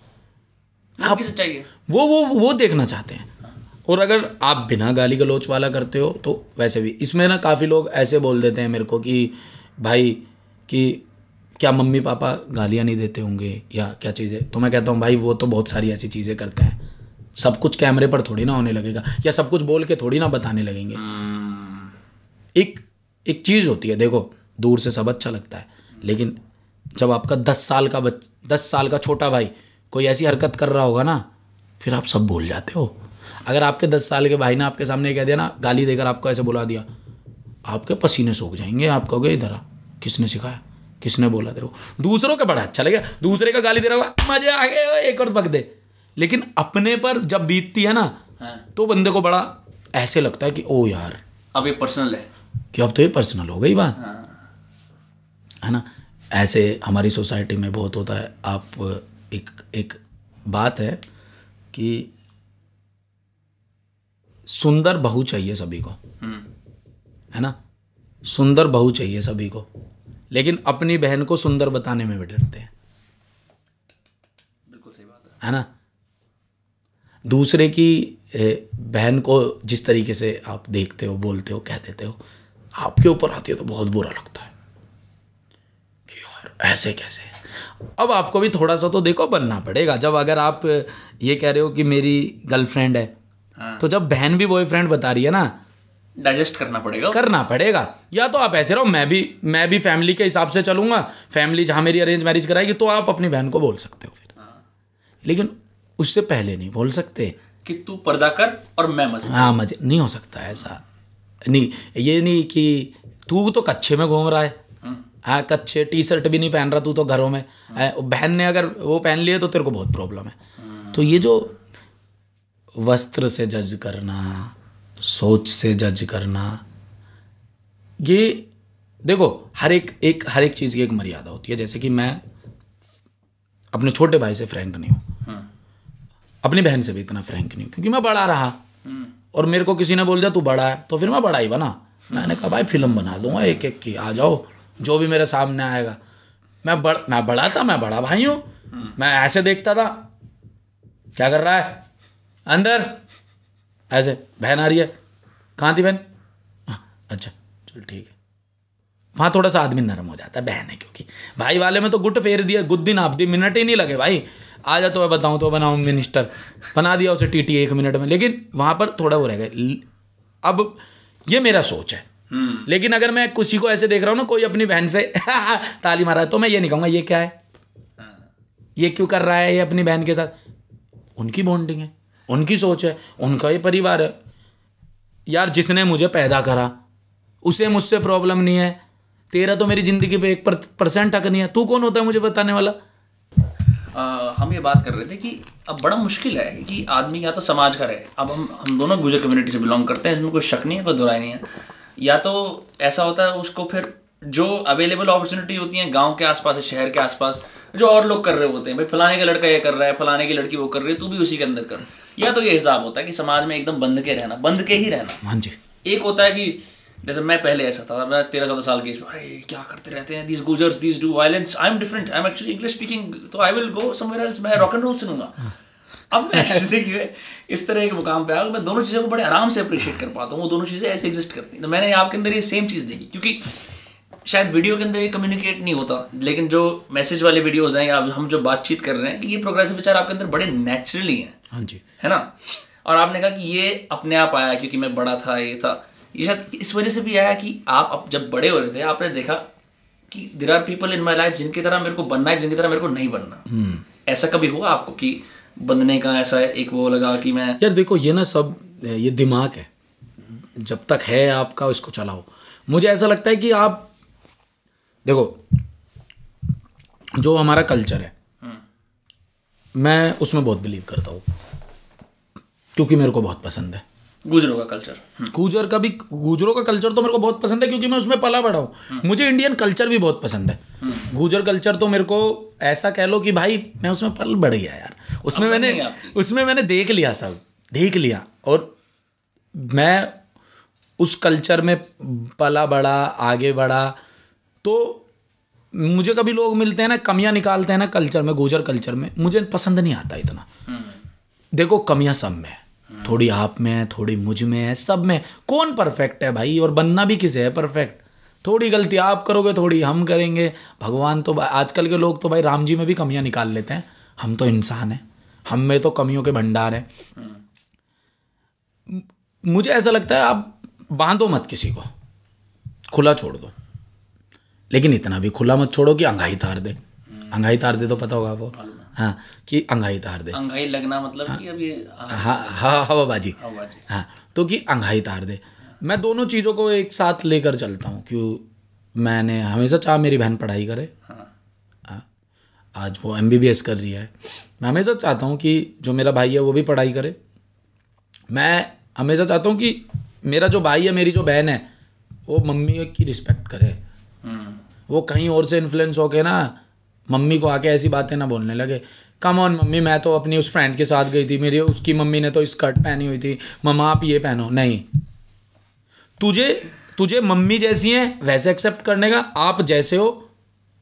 आप है वो वो वो देखना चाहते हैं। और अगर आप बिना गाली गलोच वाला करते हो तो वैसे भी। इसमें ना काफ़ी लोग ऐसे बोल देते हैं मेरे को कि भाई कि क्या मम्मी पापा गालियाँ नहीं देते होंगे या क्या चीज़ें? तो मैं कहता हूँ भाई वो तो बहुत सारी ऐसी चीज़ें करते हैं। सब कुछ कैमरे पर थोड़ी ना होने लगेगा या सब कुछ बोल के थोड़ी ना बताने लगेंगे। एक एक चीज़ होती है देखो दूर से सब अच्छा लगता है लेकिन जब आपका दस साल का बच दस साल का छोटा भाई कोई ऐसी हरकत कर रहा होगा ना फिर आप सब भूल जाते हो। अगर आपके दस साल के भाई ने आपके सामने कह दिया ना गाली देकर आपको ऐसे बुला दिया आपके पसीने सूख जाएँगे आप कहोगे इधर आ किसने सिखाया? किसने बोला तेरे को? दूसरों का बड़ा अच्छा लगेगा दूसरे का गाली दे रहा होगा मज़े आ गए एक और बक दे। लेकिन अपने पर जब बीतती है ना हाँ। तो बंदे को बड़ा ऐसे लगता है कि ओ यार अब ये पर्सनल है। कि अब तो ये पर्सनल हो गई बात। हाँ। है ना? ऐसे हमारी सोसाइटी में बहुत होता है। आप एक एक बात है कि सुंदर बहू चाहिए सभी को। हम्म, है ना? सुंदर बहू चाहिए सभी को। लेकिन अपनी बहन को सुंदर बताने में भी डरते हैं। बिल्कुल सही बात है। है ना? दूसरे की बहन को जिस तरीके से आप देखते हो बोलते हो कह देते हो आपके ऊपर आती है तो बहुत बुरा लगता है। कि यार ऐसे कैसे? अब आपको भी थोड़ा सा तो देखो बनना पड़ेगा। जब अगर आप ये कह रहे हो कि मेरी गर्लफ्रेंड है हाँ। तो जब बहन भी बॉयफ्रेंड बता रही है ना डाइजेस्ट करना पड़ेगा करना पड़ेगा। या तो आप ऐसे रहो मैं भी मैं भी फैमिली के हिसाब से चलूँगा। फैमिली जहाँ मेरी अरेंज मैरिज कराएगी तो आप अपनी बहन को बोल सकते हो फिर। लेकिन उससे पहले नहीं बोल सकते। कि तू पर्दा कर और मैं मज़े हाँ मज़े नहीं हो सकता ऐसा। नहीं ये नहीं कि तू तो कच्छे में घूम रहा है। हाँ। कच्छे टी शर्ट भी नहीं पहन रहा तू तो घरों में। बहन ने अगर वो पहन लिए तो तेरे को बहुत प्रॉब्लम है। तो ये जो वस्त्र से जज करना सोच से जज करना ये देखो हर एक एक हर एक चीज़ की एक मर्यादा होती है। जैसे कि मैं अपने छोटे भाई से फ्रैंक नहीं हूँ। हाँ। अपनी बहन से भी इतना फ्रैंक नहीं हूँ क्योंकि मैं बड़ा रहा। हम्म, और मेरे को किसी ने बोल दिया तू बड़ा है। तो फिर मैं बड़ा ही बना। मैंने कहा भाई फ़िल्म बना दूँगा एक एक की आ जाओ जो भी मेरे सामने आएगा। मैं बड़ मैं बड़ा था मैं बड़ा भाई हूँ। मैं ऐसे देखता था। क्या कर रहा है? अंदर। ऐसे बहन आ रही है। कहाँ थी बहन? हाँ, अच्छा चल ठीक है। वहाँ थोड़ा सा आदमी नरम हो जाता है बहन है क्योंकि। भाई वाले में तो गुट फेर दिया गुद्दी आप दी मिनट ही नहीं लगे भाई। आ जा तो मैं बताऊँ तो बनाऊँ मिनिस्टर। बना दिया उसे टीटी एक मिनट में लेकिन वहाँ पर थोड़ा वो रह गए। अब ये मेरा सोच है। हम्म, लेकिन अगर मैं किसी को ऐसे देख रहा हूँ ना कोई अपनी बहन से ताली मारा है तो मैं ये नहीं कहूँगा ये क्या है? ये क्यों कर रहा है ये अपनी बहन के साथ? उनकी बॉन्डिंग है। उनकी सोच है उनका ही परिवार है। यार जिसने मुझे पैदा करा उसे मुझसे प्रॉब्लम नहीं है। तेरा तो मेरी ज़िंदगी पे एक परसेंट हक नहीं है। तू कौन होता है मुझे बताने वाला? आ, हम ये बात कर रहे थे कि अब बड़ा मुश्किल है कि आदमी या तो समाज का रहे। अब हम हम दोनों गुजर कम्युनिटी से बिलोंग करते हैं इसमें कोई शक नहीं है कोई दुराई नहीं है। या तो ऐसा होता है उसको फिर जो अवेलेबल अपॉर्चुनिटी होती हैं गाँव के आसपास शहर के आसपास जो और लोग कर रहे होते हैं भाई फलाने का लड़का ये कर रहा है फलाने की लड़की वो कर रही है तू भी उसी के अंदर कर। या तो ये हिसाब होता है कि समाज में एकदम बंद के रहना बंद के ही रहना। हाँ जी। एक होता है कि जैसे मैं पहले ऐसा था मैं तेरह चौदह साल की अरे क्या करते रहते हैं? These Gujjars these do violence I am different I am actually English speaking तो I will go somewhere else मैं रॉक एंड रोल सुनूँगा। अब मैं देखिए इस तरह के मुकाम पे आया मैं दोनों चीज़ों को बड़े आराम से अप्रिशिएट कर पाता हूँ वो दोनों चीज़ें ऐसे एग्जिस्ट करती हैं। तो मैंने आपके अंदर ये सेम चीज़ देखी क्योंकि शायद वीडियो के अंदर ये कम्युनिकेट नहीं होता लेकिन जो मैसेज वाले वीडियोज़ हैं या हम जो बातचीत कर रहे हैं ये प्रोग्रेसिव विचार आपके अंदर बड़े नेचुरली हैं। हाँ जी। है ना? और आपने कहा कि ये अपने आप आया क्योंकि मैं बड़ा था ये था। ये शायद इस वजह से भी आया कि आप जब बड़े हो रहे थे आपने देखा कि there are people in my life जिनकी तरह मेरे को बनना है जिनकी तरह मेरे को नहीं बनना। ऐसा कभी हुआ आपको कि बनने का ऐसा एक वो लगा कि मैं यार देखो ये ना सब ये दिमाग है। जब तक है आपका इसको चलाओ। मुझे ऐसा लगता है कि आप देखो जो हमारा कल्चर है मैं उसमें बहुत बिलीव करता हूँ क्योंकि मेरे को बहुत पसंद है। गुजरों का कल्चर गुजर का भी गुजरों का कल्चर तो मेरे को बहुत पसंद है क्योंकि मैं उसमें पला बड़ा हूँ। मुझे इंडियन कल्चर भी बहुत पसंद है। गुजर कल्चर तो मेरे को ऐसा कह लो कि भाई मैं उसमें पल बढ़ गया यार। उसमें मैंने उसमें मैंने देख लिया सब देख लिया। और मैं उस कल्चर में पला बड़ा आगे बढ़ा तो मुझे कभी लोग मिलते हैं ना कमियाँ निकालते हैं ना कल्चर में गुजर कल्चर में मुझे पसंद नहीं आता इतना। देखो कमियाँ सब में थोड़ी आप में है थोड़ी मुझमें है सब में कौन परफेक्ट है भाई? और बनना भी किसे है परफेक्ट थोड़ी गलती आप करोगे थोड़ी हम करेंगे। भगवान तो आजकल के लोग तो भाई राम जी में भी कमियाँ निकाल लेते हैं। हम तो इंसान हैं। हम में तो कमियों के भंडार है। मुझे ऐसा लगता है आप बांधो मत किसी को। खुला छोड़ दो। लेकिन इतना भी खुला मत छोड़ो कि अंगाई तार दे। अंगाई तार दे तो पता होगा आपको। हाँ। कि अंगाई तार दे। अंगाई लगना मतलब हाँ, कि अब ये हाँ हाँ हवाबाजी हवा जी। हाँ तो कि अंगाई तार दे। मैं दोनों चीज़ों को एक साथ लेकर चलता हूँ क्यों मैंने हमेशा चाह मेरी बहन पढ़ाई करे। हाँ। हाँ, आज वो एमबीबीएस कर रही है। मैं हमेशा चाहता हूँ कि जो मेरा भाई है वो भी पढ़ाई करे। मैं हमेशा चाहता हूँ कि मेरा जो भाई है मेरी जो बहन है वो मम्मी की रिस्पेक्ट करे। हम्म, वो कहीं और से इन्फ्लुएंस होके ना, मम्मी को आके ऐसी बातें ना बोलने लगे। कम ऑन मम्मी, मैं तो अपनी उस फ्रेंड के साथ गई थी, मेरी उसकी मम्मी ने तो स्कर्ट पहनी हुई थी। मम्मा, आप ये पहनो। नहीं। तुझे तुझे मम्मी जैसी है, वैसे एक्सेप्ट करने का, आप जैसे हो,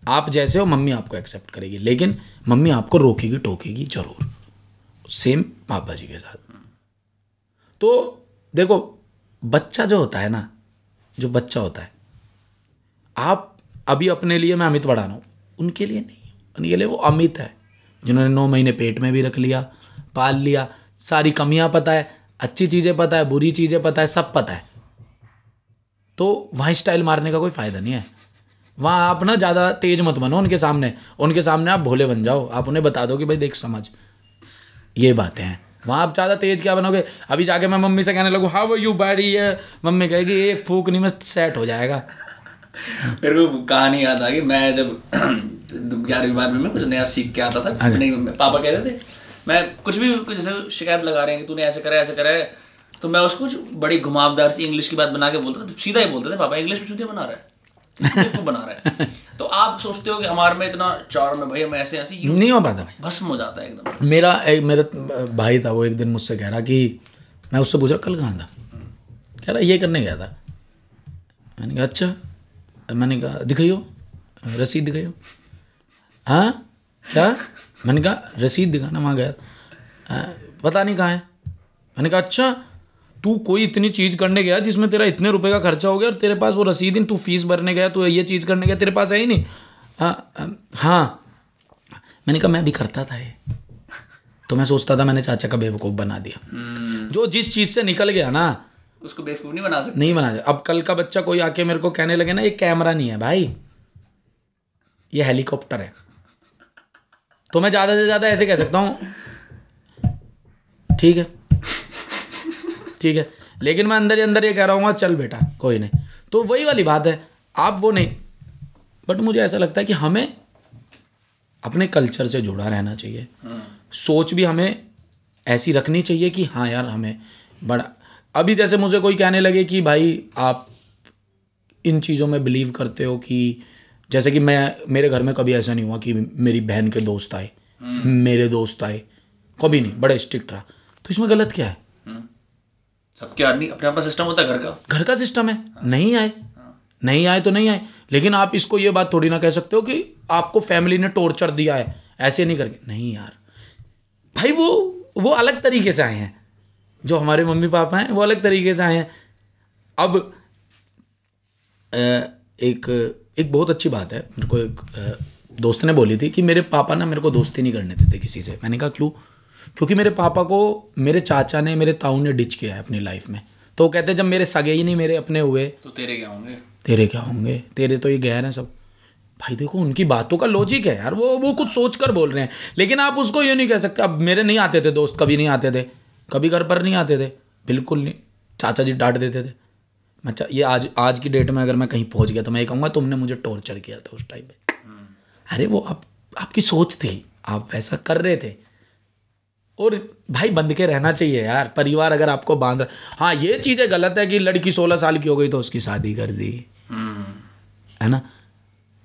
आप जैसे हो, मम्मी आपको एक्सेप्ट करेगी। लेकिन मम्मी आपको रोकेगी, टोकेगी ज़रूर। सेम पापा जी के साथ। तो देखो, बच्चा जो होता है ना, जो बच्चा होता है, आप अभी अपने लिए मैं अमित बढ़ा रहा हूँ। उनके लिए नहीं। उनके लिए वो अमित है, जिन्होंने नौ महीने पेट में भी रख लिया, पाल लिया। सारी कमियाँ पता है, अच्छी चीज़ें पता है, बुरी चीज़ें पता है, सब पता है। तो वहाँ स्टाइल मारने का कोई फ़ायदा नहीं है। वहाँ आप ना ज़्यादा तेज मत बनो उनके सामने। उनके सामने आप भोले बन जाओ। आप उन्हें बता दो कि भाई देख समझ। ये बातें हैं। वहाँ आप ज़्यादा तेज क्या बनोगे? अभी जाके मैं मम्मी से कहने लगूँ हाँ वो यू बैडी है। मम्मी कहेगी, एक फूक नहीं, में सेट हो जाएगा। मेरे को कहानी याद आ गई। मैं जब ग्यारहवीं बारहवीं में कुछ नया सीख के आता था नहीं पापा कहते थे मैं कुछ भी कुछ जैसे शिकायत लगा रहे हैं कि तूने ऐसे करा ऐसे करा है। तो मैं उसको कुछ बड़ी घुमावदार सी इंग्लिश की बात बना के बोलता था सीधा ही बोलते थे पापा इंग्लिश में चूतिया बना रहा है। किस बेवकूफ़ को बना रहा है? तो आप सोचते हो कि हमारे में इतना चार में भाई हम ऐसे ऐसे नहीं हो पाता। भाई भस्म हो जाता है एकदम। मेरा एक मेरा भाई था वो एक दिन मुझसे कह रहा कि मैं उससे पूछ रहा कल कहाँ था? कह रहा ये करने गया था। मैंने कहा अच्छा। मैंने कहा दिखाइयो रसीद दिखाइयो। हाँ? क्या? मैंने कहा रसीद दिखाना वहाँ गया। "हाँ, पता नहीं कहाँ है। मैंने कहा अच्छा तू कोई इतनी चीज़ करने गया जिसमें तेरा इतने रुपए का खर्चा हो गया और तेरे पास वो रसीद ही तू फ़ीस भरने गया तू ये चीज़ करने गया तेरे पास है ही नहीं। हाँ हाँ। मैंने कहा मैं भी करता था ये। तो मैं सोचता था मैंने चाचा का बेवकूफ़ बना दिया। जो जिस चीज़ से निकल गया ना उसको बेवकूफ़ नहीं बना सकते। नहीं बना जाए अब कल का बच्चा कोई आके मेरे को कहने लगे ना ये कैमरा नहीं है भाई। ये हेलीकॉप्टर है। तो मैं ज़्यादा से ज़्यादा ऐसे कह सकता हूँ। ठीक है। ठीक है। लेकिन मैं अंदर ही अंदर ये कह रहा हूँ चल बेटा कोई नहीं। तो वही वाली बात है। आप वो नहीं। बट मुझे ऐसा लगता है कि हमें अपने कल्चर से जुड़ा रहना चाहिए। सोच भी हमें ऐसी रखनी चाहिए कि हाँ यार हमें बड़ा अभी जैसे मुझे कोई कहने लगे कि भाई आप इन चीज़ों में बिलीव करते हो कि जैसे कि मैं मेरे घर में कभी ऐसा नहीं हुआ कि मेरी बहन के दोस्त आए मेरे दोस्त आए कभी नहीं बड़ा स्ट्रिक्ट रहा। तो इसमें गलत क्या है? सबके आदमी अपने अपना सिस्टम होता है घर का। घर का सिस्टम है। नहीं आए। नहीं आए तो नहीं आए। लेकिन आप इसको ये बात थोड़ी ना कह सकते हो कि आपको फैमिली ने टॉर्चर दिया है। ऐसे नहीं करके। नहीं यार। भाई वो वो अलग तरीके से आए हैं। जो हमारे मम्मी पापा हैं वो अलग तरीके से आए हैं। अब एक एक बहुत अच्छी बात है। मेरे को एक दोस्त ने बोली थी कि मेरे पापा ना मेरे को दोस्ती नहीं करने देते किसी से। मैंने कहा क्यों? क्योंकि मेरे पापा को मेरे चाचा ने मेरे ताऊ ने डिच किया है अपनी लाइफ में। तो वो कहते हैं जब मेरे सगे ही नहीं मेरे अपने हुए तो तेरे क्या होंगे? तेरे क्या होंगे? तेरे तो ये गैर हैं सब। भाई देखो उनकी बातों का लॉजिक है यार। वो वो कुछ सोच कर बोल रहे हैं। लेकिन आप उसको ये नहीं कह सकते। अब मेरे नहीं आते थे दोस्त कभी नहीं आते थे। कभी घर पर नहीं आते थे। बिल्कुल नहीं। चाचा जी डांट देते थे। मैं ये आज आज की डेट में अगर मैं कहीं पहुँच गया तो मैं ये कहूँगा, तुमने मुझे टॉर्चर किया था उस टाइम पे। अरे वो आप आपकी सोच थी। आप वैसा कर रहे थे। और भाई बंद के रहना चाहिए यार। परिवार अगर आपको बाँध हाँ ये चीज़ें गलत है कि लड़की सोलह साल की हो गई तो उसकी शादी कर दी। है ना?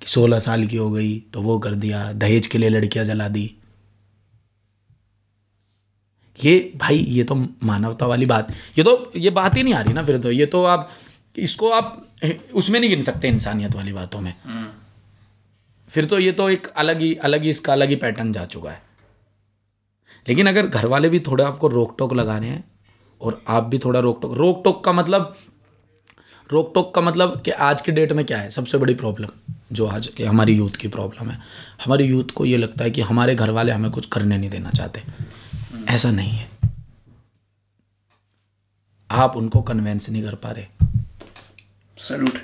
कि सोलह साल की हो गई तो वो कर दिया। दहेज के लिए लड़कियाँ जला दी। ये भाई ये तो मानवता वाली बात। ये तो ये बात ही नहीं आ रही ना फिर तो। ये तो आप इसको आप उसमें नहीं गिन सकते इंसानियत वाली बातों में। फिर तो ये तो एक अलग ही अलग ही इसका अलग ही पैटर्न जा चुका है। लेकिन अगर घर वाले भी थोड़ा आपको रोक टोक लगा रहे हैं और आप भी थोड़ा रोक टोक रोक टोक का मतलब रोक टोक का मतलब कि आज के डेट में क्या है? सबसे बड़ी प्रॉब्लम जो आज के हमारी यूथ की प्रॉब्लम है। हमारी यूथ को ये लगता है कि हमारे घर वाले हमें कुछ करने नहीं देना चाहते। ऐसा नहीं है। आप उनको कन्वेंस नहीं कर पा रहे। सैल्यूट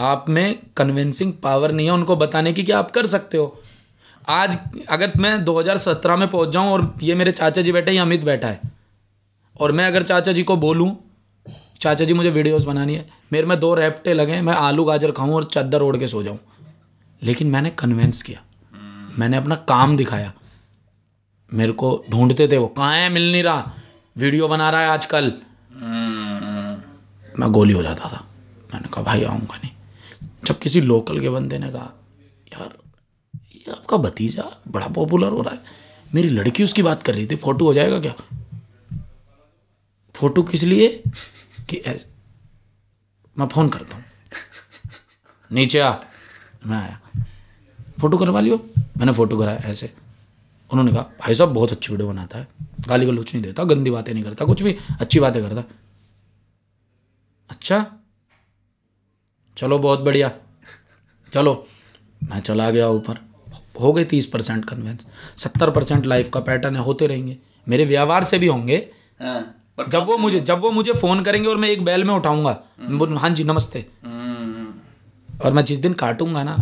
आप में कन्विंसिंग पावर नहीं है उनको बताने की कि आप कर सकते हो। आज अगर मैं 2017 में पहुँच जाऊँ और ये मेरे चाचा जी बैठे हैं ये अमित बैठा है। और मैं अगर चाचा जी को बोलूँ चाचा जी मुझे वीडियोस बनानी है मेरे में दो रेपटे लगे मैं आलू गाजर खाऊं और चादर ओढ़ के सो जाऊँ। लेकिन मैंने कन्विंस किया। मैंने अपना काम दिखाया। मेरे को ढूंढते थे वो, कहाँ है? मिल नहीं रहा। वीडियो बना रहा है आजकल। मैं गोली हो जाता था। मैंने कहा, भाई, आऊँगा नहीं। जब किसी लोकल के बंदे ने कहा, यार, ये आपका भतीजा बड़ा पॉपुलर हो रहा है। मेरी लड़की उसकी बात कर रही थी। फ़ोटो हो जाएगा क्या? फ़ोटो किस लिए? कि मैं फ़ोन करता हूँ। नीचे आ। मैं आया। फ़ोटो करवा लियो? मैंने फ़ोटो कराया ऐसे। उन्होंने कहा भाई साहब बहुत अच्छी वीडियो बनाता है। गाली गलौच नहीं देता गंदी बातें नहीं करता कुछ भी अच्छी बातें करता। अच्छा चलो बहुत बढ़िया। चलो मैं चला गया ऊपर। हो गए तीस परसेंट कन्वेंस सत्तर परसेंट लाइफ का पैटर्न है होते रहेंगे। मेरे व्यवहार से भी होंगे। हाँ पर जब वो मुझे जब वो मुझे फ़ोन करेंगे और मैं एक बैल में उठाऊँगा हाँ जी नमस्ते। हम्म, और मैं जिस दिन काटूँगा ना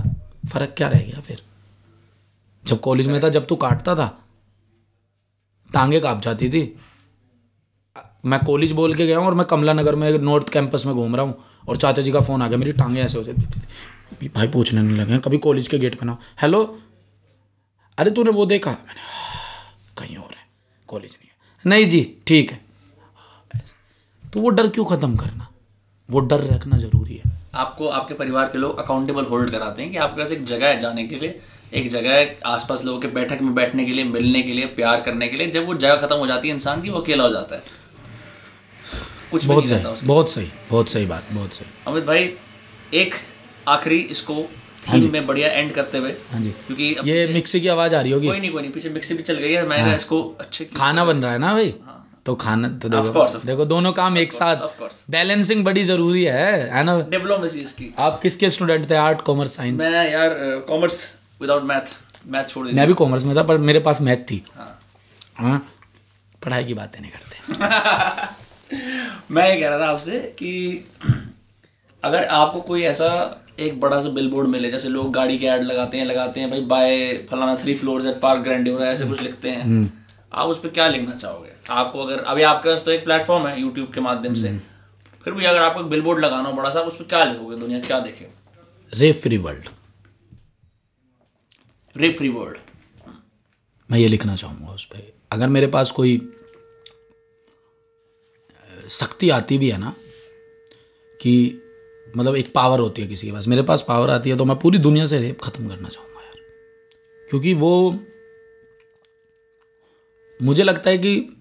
फ़र्क क्या रह गया फिर? जब कॉलेज में था जब तू काटता था टांगे काप जाती थी। मैं कॉलेज बोल के गया हूँ और मैं कमला नगर में नॉर्थ कैंपस में घूम रहा हूँ और चाचा जी का फ़ोन आ गया मेरी टांगे ऐसे हो जाती थी। भाई पूछने नहीं लगे कभी कॉलेज के गेट पे ना हेलो अरे तूने वो देखा? मैंने "हाँ, कहीं और है कॉलेज नहीं है। नहीं जी ठीक है। तो वो डर क्यों ख़त्म करना? वो डर रखना ज़रूरी है। आपको आपके परिवार के लोग अकाउंटेबल होल्ड कराते हैं कि आपके पास एक जगह है जाने के लिए। एक जगह है आसपास लोगों के बैठक में बैठने के लिए मिलने के लिए प्यार करने के लिए जब वो जगह खत्म हो जाती है इंसान की वो अकेला हो जाता है। कुछ भी बहुत नहीं सही बहुत सही बहुत सही बात बहुत सही। अमित भाई एक आखिरी इसको थीम में बढ़िया एंड करते हुए हाँ क्योंकि ये मिक्सी की आवाज़ आ रही होगी। कोई नहीं कोई नहीं पीछे मिक्सी भी चल गई है मैं हाँ। इसको अच्छे खाना बन रहा है ना भाई? तो खाना तो Of देखो course, of देखो दोनों काम एक साथ। बैलेंसिंग बड़ी ज़रूरी है है ना? डिप्लोमेसी इसकी। आप किसके स्टूडेंट थे? आर्ट कॉमर्स साइंस मैं यार कॉमर्स विदाउट मैथ मैथ छोड़ मैं भी कॉमर्स में था पर मेरे पास मैथ थी। हाँ। हाँ पढ़ाई की बातें नहीं करते। मैं ये कह रहा था आपसे कि अगर आपको कोई ऐसा एक बड़ा सा बिलबोर्ड मिले जैसे लोग गाड़ी के ऐड लगाते हैं लगाते हैं भाई बाय फलाना three floors at park grandeur ऐसे कुछ लिखते हैं। आप उस पर क्या लिखना चाहोगे? आपको अगर अभी आपके पास तो एक प्लेटफॉर्म है यूट्यूब के माध्यम से। फिर भी अगर आपको एक बिलबोर्ड लगाना हो बड़ा सा उस पर क्या लिखोगे? दुनिया क्या देखे? Rape free world rape free world मैं ये लिखना चाहूँगा उस पर अगर मेरे पास कोई शक्ति आती भी है ना, कि मतलब एक पावर होती है किसी के पास, मेरे पास पावर आती है तो मैं पूरी दुनिया से रेप ख़त्म करना चाहूँगा यार। क्योंकि वो, मुझे लगता है कि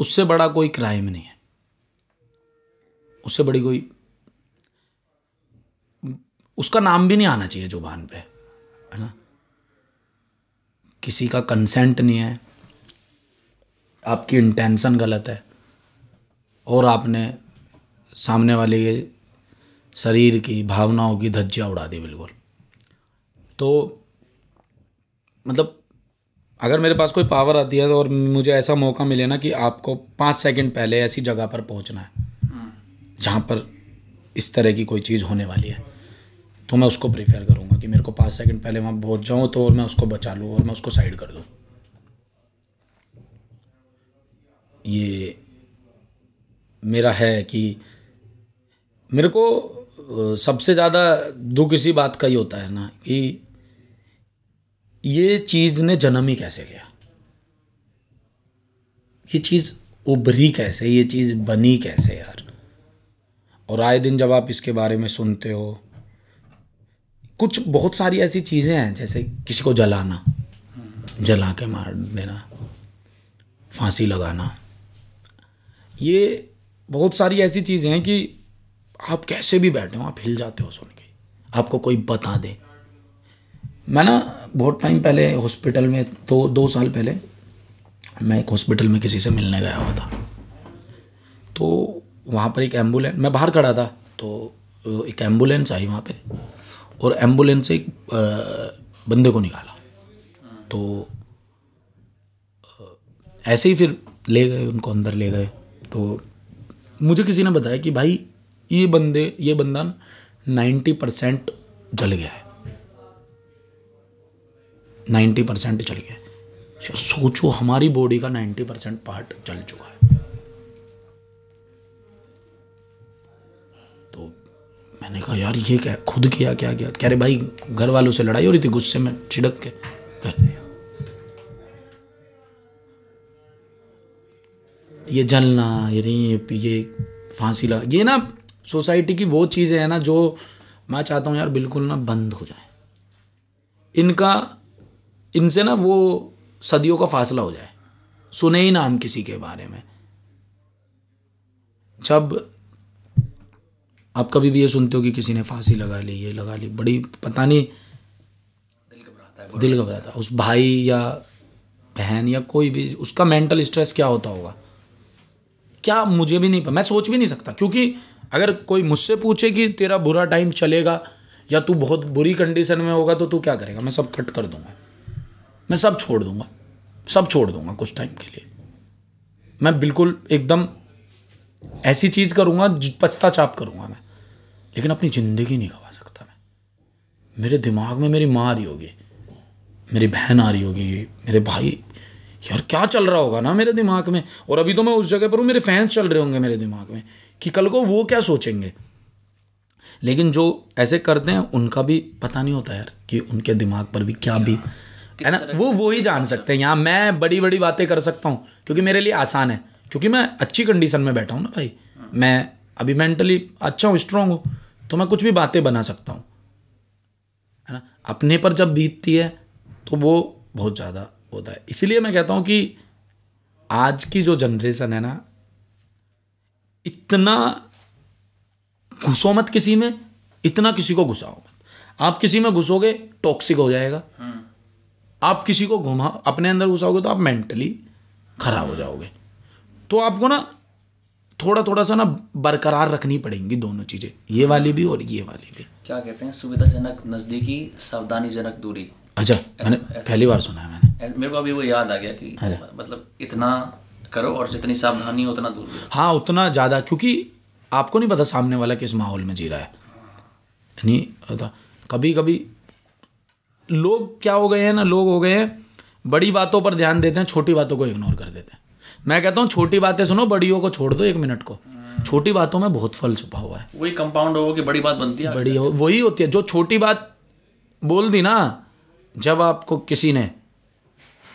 उससे बड़ा कोई क्राइम नहीं है। उससे बड़ी कोई, उसका नाम भी नहीं आना चाहिए ज़ुबान पे। किसी का कंसेंट नहीं है। आपकी इंटेंशन गलत है। और आपने सामने वाले के शरीर की भावनाओं की धज्जियाँ उड़ा दी बिल्कुल। तो मतलब अगर मेरे पास कोई पावर आती है तो और मुझे ऐसा मौका मिले ना कि आपको पाँच सेकंड पहले ऐसी जगह पर पहुँचना है। जहाँ पर इस तरह की कोई चीज़ होने वाली है। तो मैं उसको प्रीफेयर करूँगा कि मेरे को पाँच सेकंड पहले वहाँ पहुँच जाऊँ तो और मैं उसको बचा लूँ और मैं उसको साइड कर दूँ। ये मेरा है कि मेरे को सबसे ज़्यादा दुख इसी बात का ही होता है ना कि ये चीज़ ने जन्म ही कैसे लिया? ये चीज़ उभरी कैसे? ये चीज़ बनी कैसे यार? और आए दिन जब आप इसके बारे में सुनते हो कुछ बहुत सारी ऐसी चीज़ें हैं, जैसे किसी को जलाना, जला के मार देना, फांसी लगाना। ये बहुत सारी ऐसी चीज़ें हैं कि आप कैसे भी बैठे हो, आप हिल जाते हो सुन के। आपको कोई बता दे। मैं ना बहुत टाइम पहले हॉस्पिटल में, दो दो साल पहले मैं एक हॉस्पिटल में किसी से मिलने गया हुआ था। तो वहाँ पर एक एंबुलेंस मैं बाहर खड़ा था तो एक एंबुलेंस आई वहाँ पे। और एंबुलेंस से एक बंदे को निकाला। तो ऐसे ही फिर ले गए, उनको अंदर ले गए। तो मुझे किसी ने बताया कि भाई, ये बंदे, ये बंदा नाइन्टी परसेंट जल गया है। नाइन्टी परसेंट जल गया सोचो, हमारी बॉडी का नाइन्टी परसेंट पार्ट जल चुका है। मैंने कहा, यार, ये क्या खुद किया, क्या किया? कह रहे, भाई घर वालों से लड़ाई हो रही थी, गुस्से में छिड़क के कर दिया। ये जलना, ये रेप, ये फांसी लगा ये ना सोसाइटी की वो चीज़ें हैं ना जो मैं चाहता हूँ यार बिल्कुल ना बंद हो जाए। इनका, इनसे ना वो सदियों का फासला हो जाए। सुने ही ना हम किसी के बारे में। जब आप कभी भी ये सुनते हो कि किसी ने फांसी लगा ली ये लगा ली बड़ी पता नहीं दिल घबराता है दिल घबराता है। उस भाई या बहन या कोई भी उसका मेंटल स्ट्रेस क्या होता होगा? क्या मुझे भी नहीं पता मैं सोच भी नहीं सकता क्योंकि अगर कोई मुझसे पूछे कि तेरा बुरा टाइम चलेगा या तू बहुत बुरी कंडीशन में होगा तो तू क्या करेगा? मैं सब कट कर दूँगा। मैं सब छोड़ दूँगा। सब छोड़ दूँगा कुछ टाइम के लिए। मैं बिल्कुल एकदम ऐसी चीज़ करूँगा पछता चाप करूँगा मैं। लेकिन अपनी ज़िंदगी नहीं गवा सकता मैं। मेरे दिमाग में मेरी माँ आ रही होगी मेरी बहन आ रही होगी मेरे भाई। यार क्या चल रहा होगा ना मेरे दिमाग में? और अभी तो मैं उस जगह पर हूँ मेरे फैंस चल रहे होंगे मेरे दिमाग में कि कल को वो क्या सोचेंगे। लेकिन जो ऐसे करते हैं उनका भी पता नहीं होता यार कि उनके दिमाग पर भी क्या भी है ना? वो वो ही जान सकते हैं। यहाँ मैं बड़ी बड़ी बातें कर सकता हूँ क्योंकि मेरे लिए आसान है। क्योंकि मैं अच्छी कंडीशन में बैठा हूँ ना भाई। मैं अभी मेंटली अच्छा हूँ स्ट्रांग हूँ। तो मैं कुछ भी बातें बना सकता हूँ। है ना? अपने पर जब बीतती है तो वो बहुत ज़्यादा होता है। इसलिए मैं कहता हूँ कि आज की जो जनरेशन है ना, इतना घुसो मत किसी में, इतना किसी को घुसाओ मत। आप किसी में घुसोगे टॉक्सिक हो जाएगा। आप किसी को घुमा, अपने अंदर घुसाओगे तो आप मेंटली खराब हो जाओगे। तो आपको ना थोड़ा थोड़ा सा ना बरकरार रखनी पड़ेंगी दोनों चीज़ें ये वाली भी और ये वाली भी। क्या कहते हैं सुविधाजनक नज़दीकी सावधानीजनक दूरी? अच्छा मैंने पहली बार सुना है मैंने। मेरे को अभी वो याद आ गया कि मतलब इतना करो और जितनी सावधानी हो उतना दूर हाँ उतना ज़्यादा क्योंकि आपको नहीं पता सामने वाला किस माहौल में जी रहा है। नहीं पता कभी कभी लोग क्या हो गए हैं ना लोग हो गए हैं बड़ी बातों पर ध्यान देते हैं छोटी बातों को इग्नोर कर देते हैं। मैं कहता हूँ छोटी बातें सुनो बड़ियों को छोड़ दो एक मिनट को। छोटी बातों में बहुत फल छुपा हुआ है। वही कंपाउंड हो कि बड़ी बात बनती है बड़ी हो वही होती है। जो छोटी बात बोल दी ना जब आपको किसी ने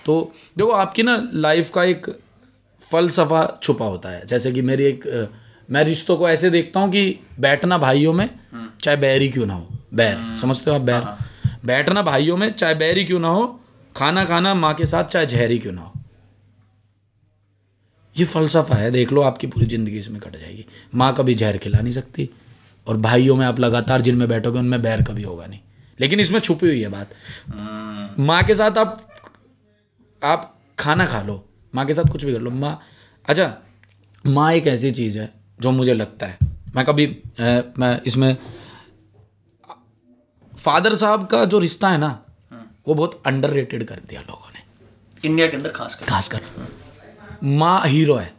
तो देखो आपकी ना लाइफ का एक फलसफा छुपा होता है। जैसे कि मेरी एक मैं रिश्तों को ऐसे देखता हूँ कि बैठना भाइयों में चाहे बैर ही क्यों ना हो बैर समझते हो आप बैर? बैठना भाइयों में चाहे बैर ही क्यों ना हो खाना खाना माँ के साथ चाहे जहर ही क्यों ना हो। ये फलसफा है देख लो आपकी पूरी ज़िंदगी इसमें कट जाएगी। माँ कभी जहर खिला नहीं सकती और भाइयों में आप लगातार जिनमें बैठोगे उनमें बैर कभी होगा नहीं। लेकिन इसमें छुपी हुई है बात। माँ के साथ आप आप खाना खा लो माँ के साथ कुछ भी कर लो। माँ अच्छा माँ एक ऐसी चीज़ है जो मुझे लगता है। मैं कभी अ, मैं इसमें फादर साहब का जो रिश्ता है ना वो बहुत अंडर कर दिया लोगों ने। इंडिया के अंदर खास कर खासकर। माँ हीरो है।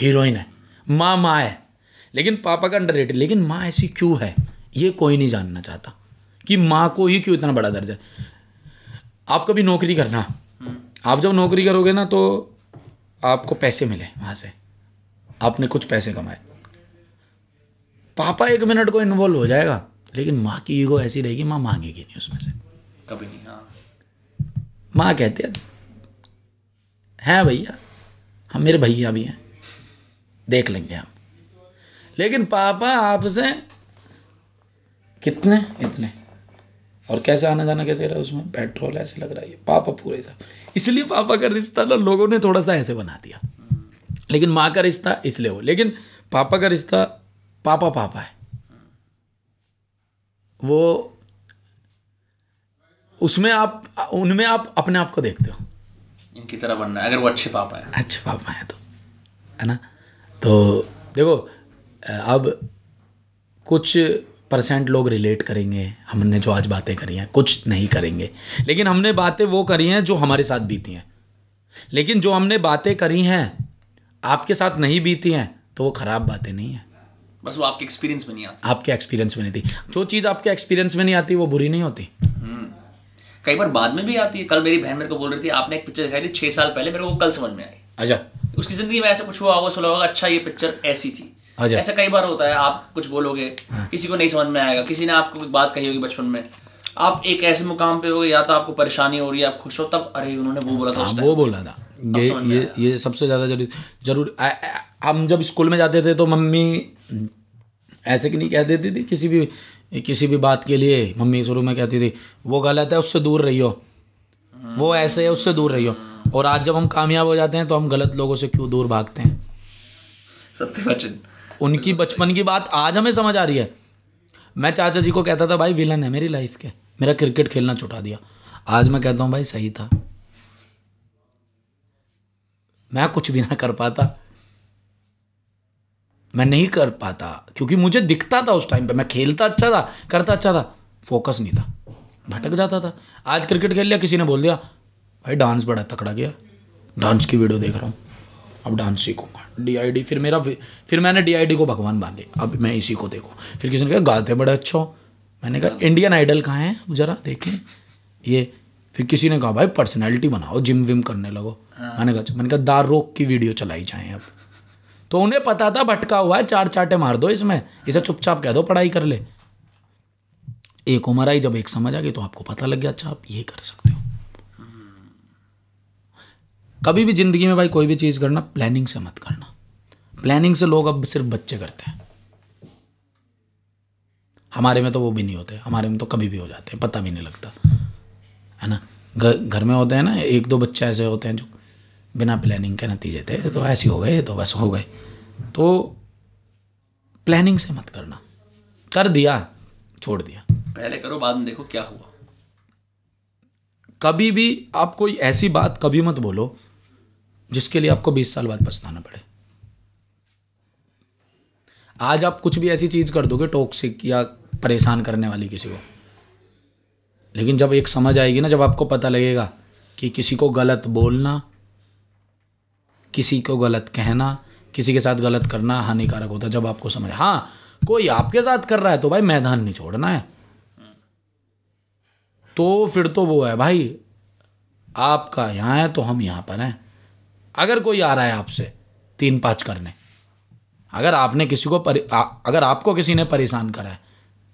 हीरोइन है। माँ माँ है। लेकिन पापा का अंडर लेकिन माँ ऐसी क्यों है? ये कोई नहीं जानना चाहता कि माँ को ही क्यों इतना बड़ा दर्जा है। आप कभी नौकरी करना आप जब नौकरी करोगे ना तो आपको पैसे मिले वहाँ से। आपने कुछ पैसे कमाए। पापा एक मिनट को इन्वॉल्व हो जाएगा लेकिन माँ की ईगो ऐसी रहेगी माँ मांगेगी नहीं उसमें से। कभी नहीं हाँ। माँ कहती है हैं भैया हम मेरे भैया भी हैं। देख लेंगे हम। लेकिन पापा आपसे कितने, इतने? और कैसे आना जाना कैसे रहा उसमें? पेट्रोल ऐसे लग रहा है। पापा पूरे साहब इसलिए पापा का रिश्ता ना लोगों ने थोड़ा सा ऐसे बना दिया। लेकिन माँ का रिश्ता इसलिए हो। लेकिन पापा का रिश्ता पापा पापा है। वो, उसमें आप, उनमें आप अपने आप को देखते हो। इनकी तरह बनना है अगर वो अच्छे पापा है अच्छे पापा हैं तो है ना? तो देखो अब कुछ परसेंट लोग रिलेट करेंगे हमने जो आज बातें करी हैं कुछ नहीं करेंगे। लेकिन हमने बातें वो करी हैं जो हमारे साथ बीती हैं। लेकिन जो हमने बातें करी हैं आपके साथ नहीं बीती हैं तो वो ख़राब बातें नहीं हैं। बस वो आपके एक्सपीरियंस में नहीं आता। आपके एक्सपीरियंस में नहीं थी। जो चीज़ आपके एक्सपीरियंस में नहीं आती वो बुरी नहीं होती। कई बार बाद में भी आती है। कल मेरी बहन मेरे को बोल रही थी आपने एक पिक्चर दिखाई थी छह साल पहले मेरे को कल समझ में आई। अच्छा। उसकी ज़िंदगी में ऐसा कुछ हुआ होगा सुना होगा अच्छा ये पिक्चर ऐसी थी। अच्छा। ऐसा कई बार होता है आप कुछ बोलोगे किसी को नहीं समझ में आएगा किसी ने आपको कोई बात कही होगी बचपन में। आप एक ऐसे मुकाम पे होगे या तो आपको परेशानी हो रही है आप खुश हो तब अरे उन्होंने वो बोला था हाँ वो बोला था। ये ये ये सबसे ज़्यादा ज़रूरी ज़रूर हम जब स्कूल में जाते थे तो मम्मी ऐसे कि नहीं कह देती थी किसी भी किसी भी बात के लिए मम्मी शुरू में कहती थी वो गलत है उससे दूर रहियो। वो ऐसे है उससे दूर रहियो। और आज जब हम कामयाब हो जाते हैं तो हम गलत लोगों से क्यों दूर भागते हैं? सत्य वचन उनकी बचपन की बात आज हमें समझ आ रही है। मैं चाचा जी को कहता था भाई विलन है मेरी लाइफ के। मेरा क्रिकेट खेलना छुटा दिया। आज मैं कहता हूँ भाई सही था। मैं कुछ भी ना कर पाता। मैं नहीं कर पाता क्योंकि मुझे दिखता था उस टाइम पे। मैं खेलता अच्छा था करता अच्छा था फोकस नहीं था। भटक जाता था। आज क्रिकेट खेल लिया किसी ने बोल दिया भाई डांस बड़ा तकड़ा गया। डांस की वीडियो देख रहा हूँ। अब डांस सीखूँगा। डीआईडी फिर मेरा फिर मैंने डीआईडी को भगवान मान लिया। अब मैं इसी को देखूँ। फिर किसी ने कहा गाते बड़े अच्छा हो। मैंने कहा इंडियन आइडल कहाँ है? अब जरा देखें। ये फिर किसी ने कहा भाई पर्सनैलिटी बनाओ जिम विम करने लगो। मैंने कहा। मैंने कहा दार रोक की वीडियो चलाई जाए अब। तो उन्हें पता था भटका हुआ है, चार चाटे मार दो इसमें। इसे चुपचाप कह दो, पढ़ाई कर ले। एक उम्र आई, जब एक समझ आ गई तो आपको पता लग गया अच्छा आप ये कर सकते हो। कभी भी ज़िंदगी में भाई कोई भी चीज़ करना प्लानिंग से मत करना। प्लानिंग से लोग अब सिर्फ़ बच्चे करते हैं। हमारे में तो वो भी नहीं होते, हमारे में तो कभी भी हो जाते हैं, पता भी नहीं लगता। है ना? घर में होते हैं ना, एक दो बच्चे ऐसे होते हैं जो बिना प्लानिंग के नतीजे थे तो ऐसे हो गए तो बस हो गए। तो प्लानिंग से मत करना। कर दिया छोड़ दिया। पहले करो बाद में देखो क्या हुआ। कभी भी आप कोई ऐसी बात कभी मत बोलो जिसके लिए आपको 20 साल बाद पछताना पड़े। आज आप कुछ भी ऐसी चीज़ कर दोगे टॉक्सिक या परेशान करने वाली किसी को। लेकिन जब एक समझ आएगी ना जब आपको पता लगेगा कि किसी को गलत बोलना किसी को गलत कहना किसी के साथ गलत करना हानिकारक होता है जब आपको समझ हाँ कोई आपके साथ कर रहा है तो भाई मैदान नहीं छोड़ना है। तो फिर तो वो है भाई आपका यहाँ है तो हम यहाँ पर हैं। अगर कोई आ रहा है आपसे तीन पाँच करने अगर आपने किसी को परे, अगर आपको किसी ने परेशान करा है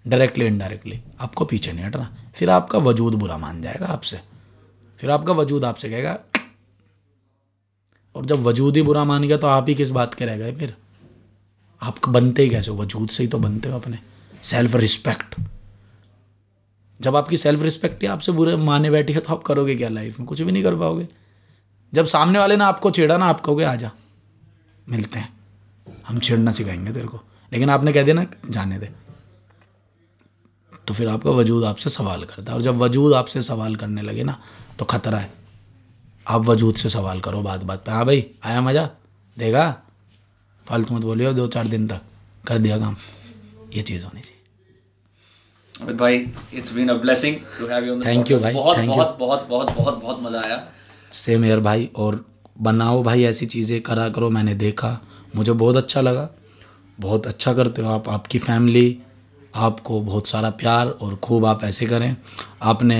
डायरेक्टली इनडायरेक्टली आपको पीछे नहीं हटना। फिर आपका वजूद बुरा मान जाएगा आपसे। फिर आपका वजूद आपसे कहेगा और जब वजूद ही बुरा मान गया तो आप ही किस बात के रह गए फिर? आप बनते ही कैसे हो? वजूद से ही तो बनते हो अपने। सेल्फ रिस्पेक्ट जब आपकी सेल्फ रिस्पेक्ट ही आपसे बुरे माने बैठी है तो आप करोगे क्या लाइफ में? कुछ भी नहीं कर पाओगे। जब सामने वाले ने आपको छेड़ा ना, आप कहोगे आजा मिलते हैं। हम छेड़ना सिखाएँगे तेरे को। लेकिन आपने कह दिया ना, जाने दे। तो फिर आपका वजूद आपसे सवाल करता है। और जब वजूद आपसे सवाल करने लगे ना तो खतरा है। आप वजूद से सवाल करो बात बात पे। हाँ भाई आया मज़ा? देगा फालतू मत बोलियो दो चार दिन तक कर दिया काम। ये चीज़ होनी चाहिए। अमित भाई it's been a blessing to have you Thank you, भाई. बहुत बहुत बहुत बहुत बहुत बहुत मज़ा आया। सेम एयर भाई और बनाओ भाई ऐसी चीज़ें करा करो मैंने देखा। मुझे बहुत अच्छा लगा। बहुत अच्छा करते हो आप आपकी फैमिली आपको बहुत सारा प्यार और खूब आप ऐसे करें। आपने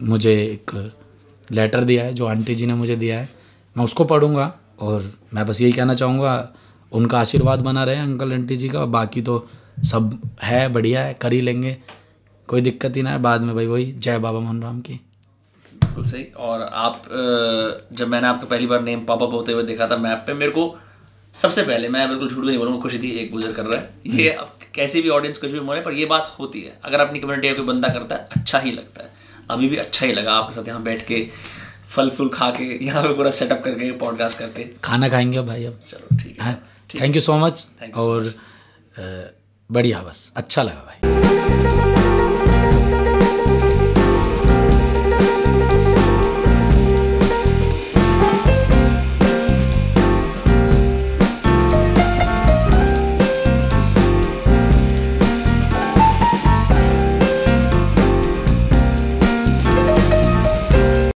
मुझे एक लेटर दिया है जो आंटी जी ने मुझे दिया है मैं उसको पढ़ूँगा और मैं बस यही कहना चाहूँगा उनका आशीर्वाद बना रहे अंकल आंटी जी का बाकी तो सब है बढ़िया है कर ही लेंगे कोई दिक्कत ही ना है बाद में भाई वही जय बाबा मोहन राम की। बिल्कुल सही और आप जब मैंने आपको पहली बार नेम पॉपअप होते हुए देखा था मैप पे मेरे को सबसे पहले मैं बिल्कुल झूठ नहीं बोलूँगा खुशी थी एक गुजर कर रहा है। ये अब कैसी भी ऑडियंस कुछ भी बोले पर ये बात होती है। अगर अपनी कम्युनिटी का कोई बंदा करता है अच्छा ही लगता है। अभी भी अच्छा ही लगा आपके साथ यहाँ बैठ के फल फूल खा के यहाँ पे पूरा सेटअप करके पॉडकास्ट करके। खाना खाएँगे भाई अब। चलो ठीक है। थैंक यू सो मच और बढ़िया बस अच्छा लगा भाई।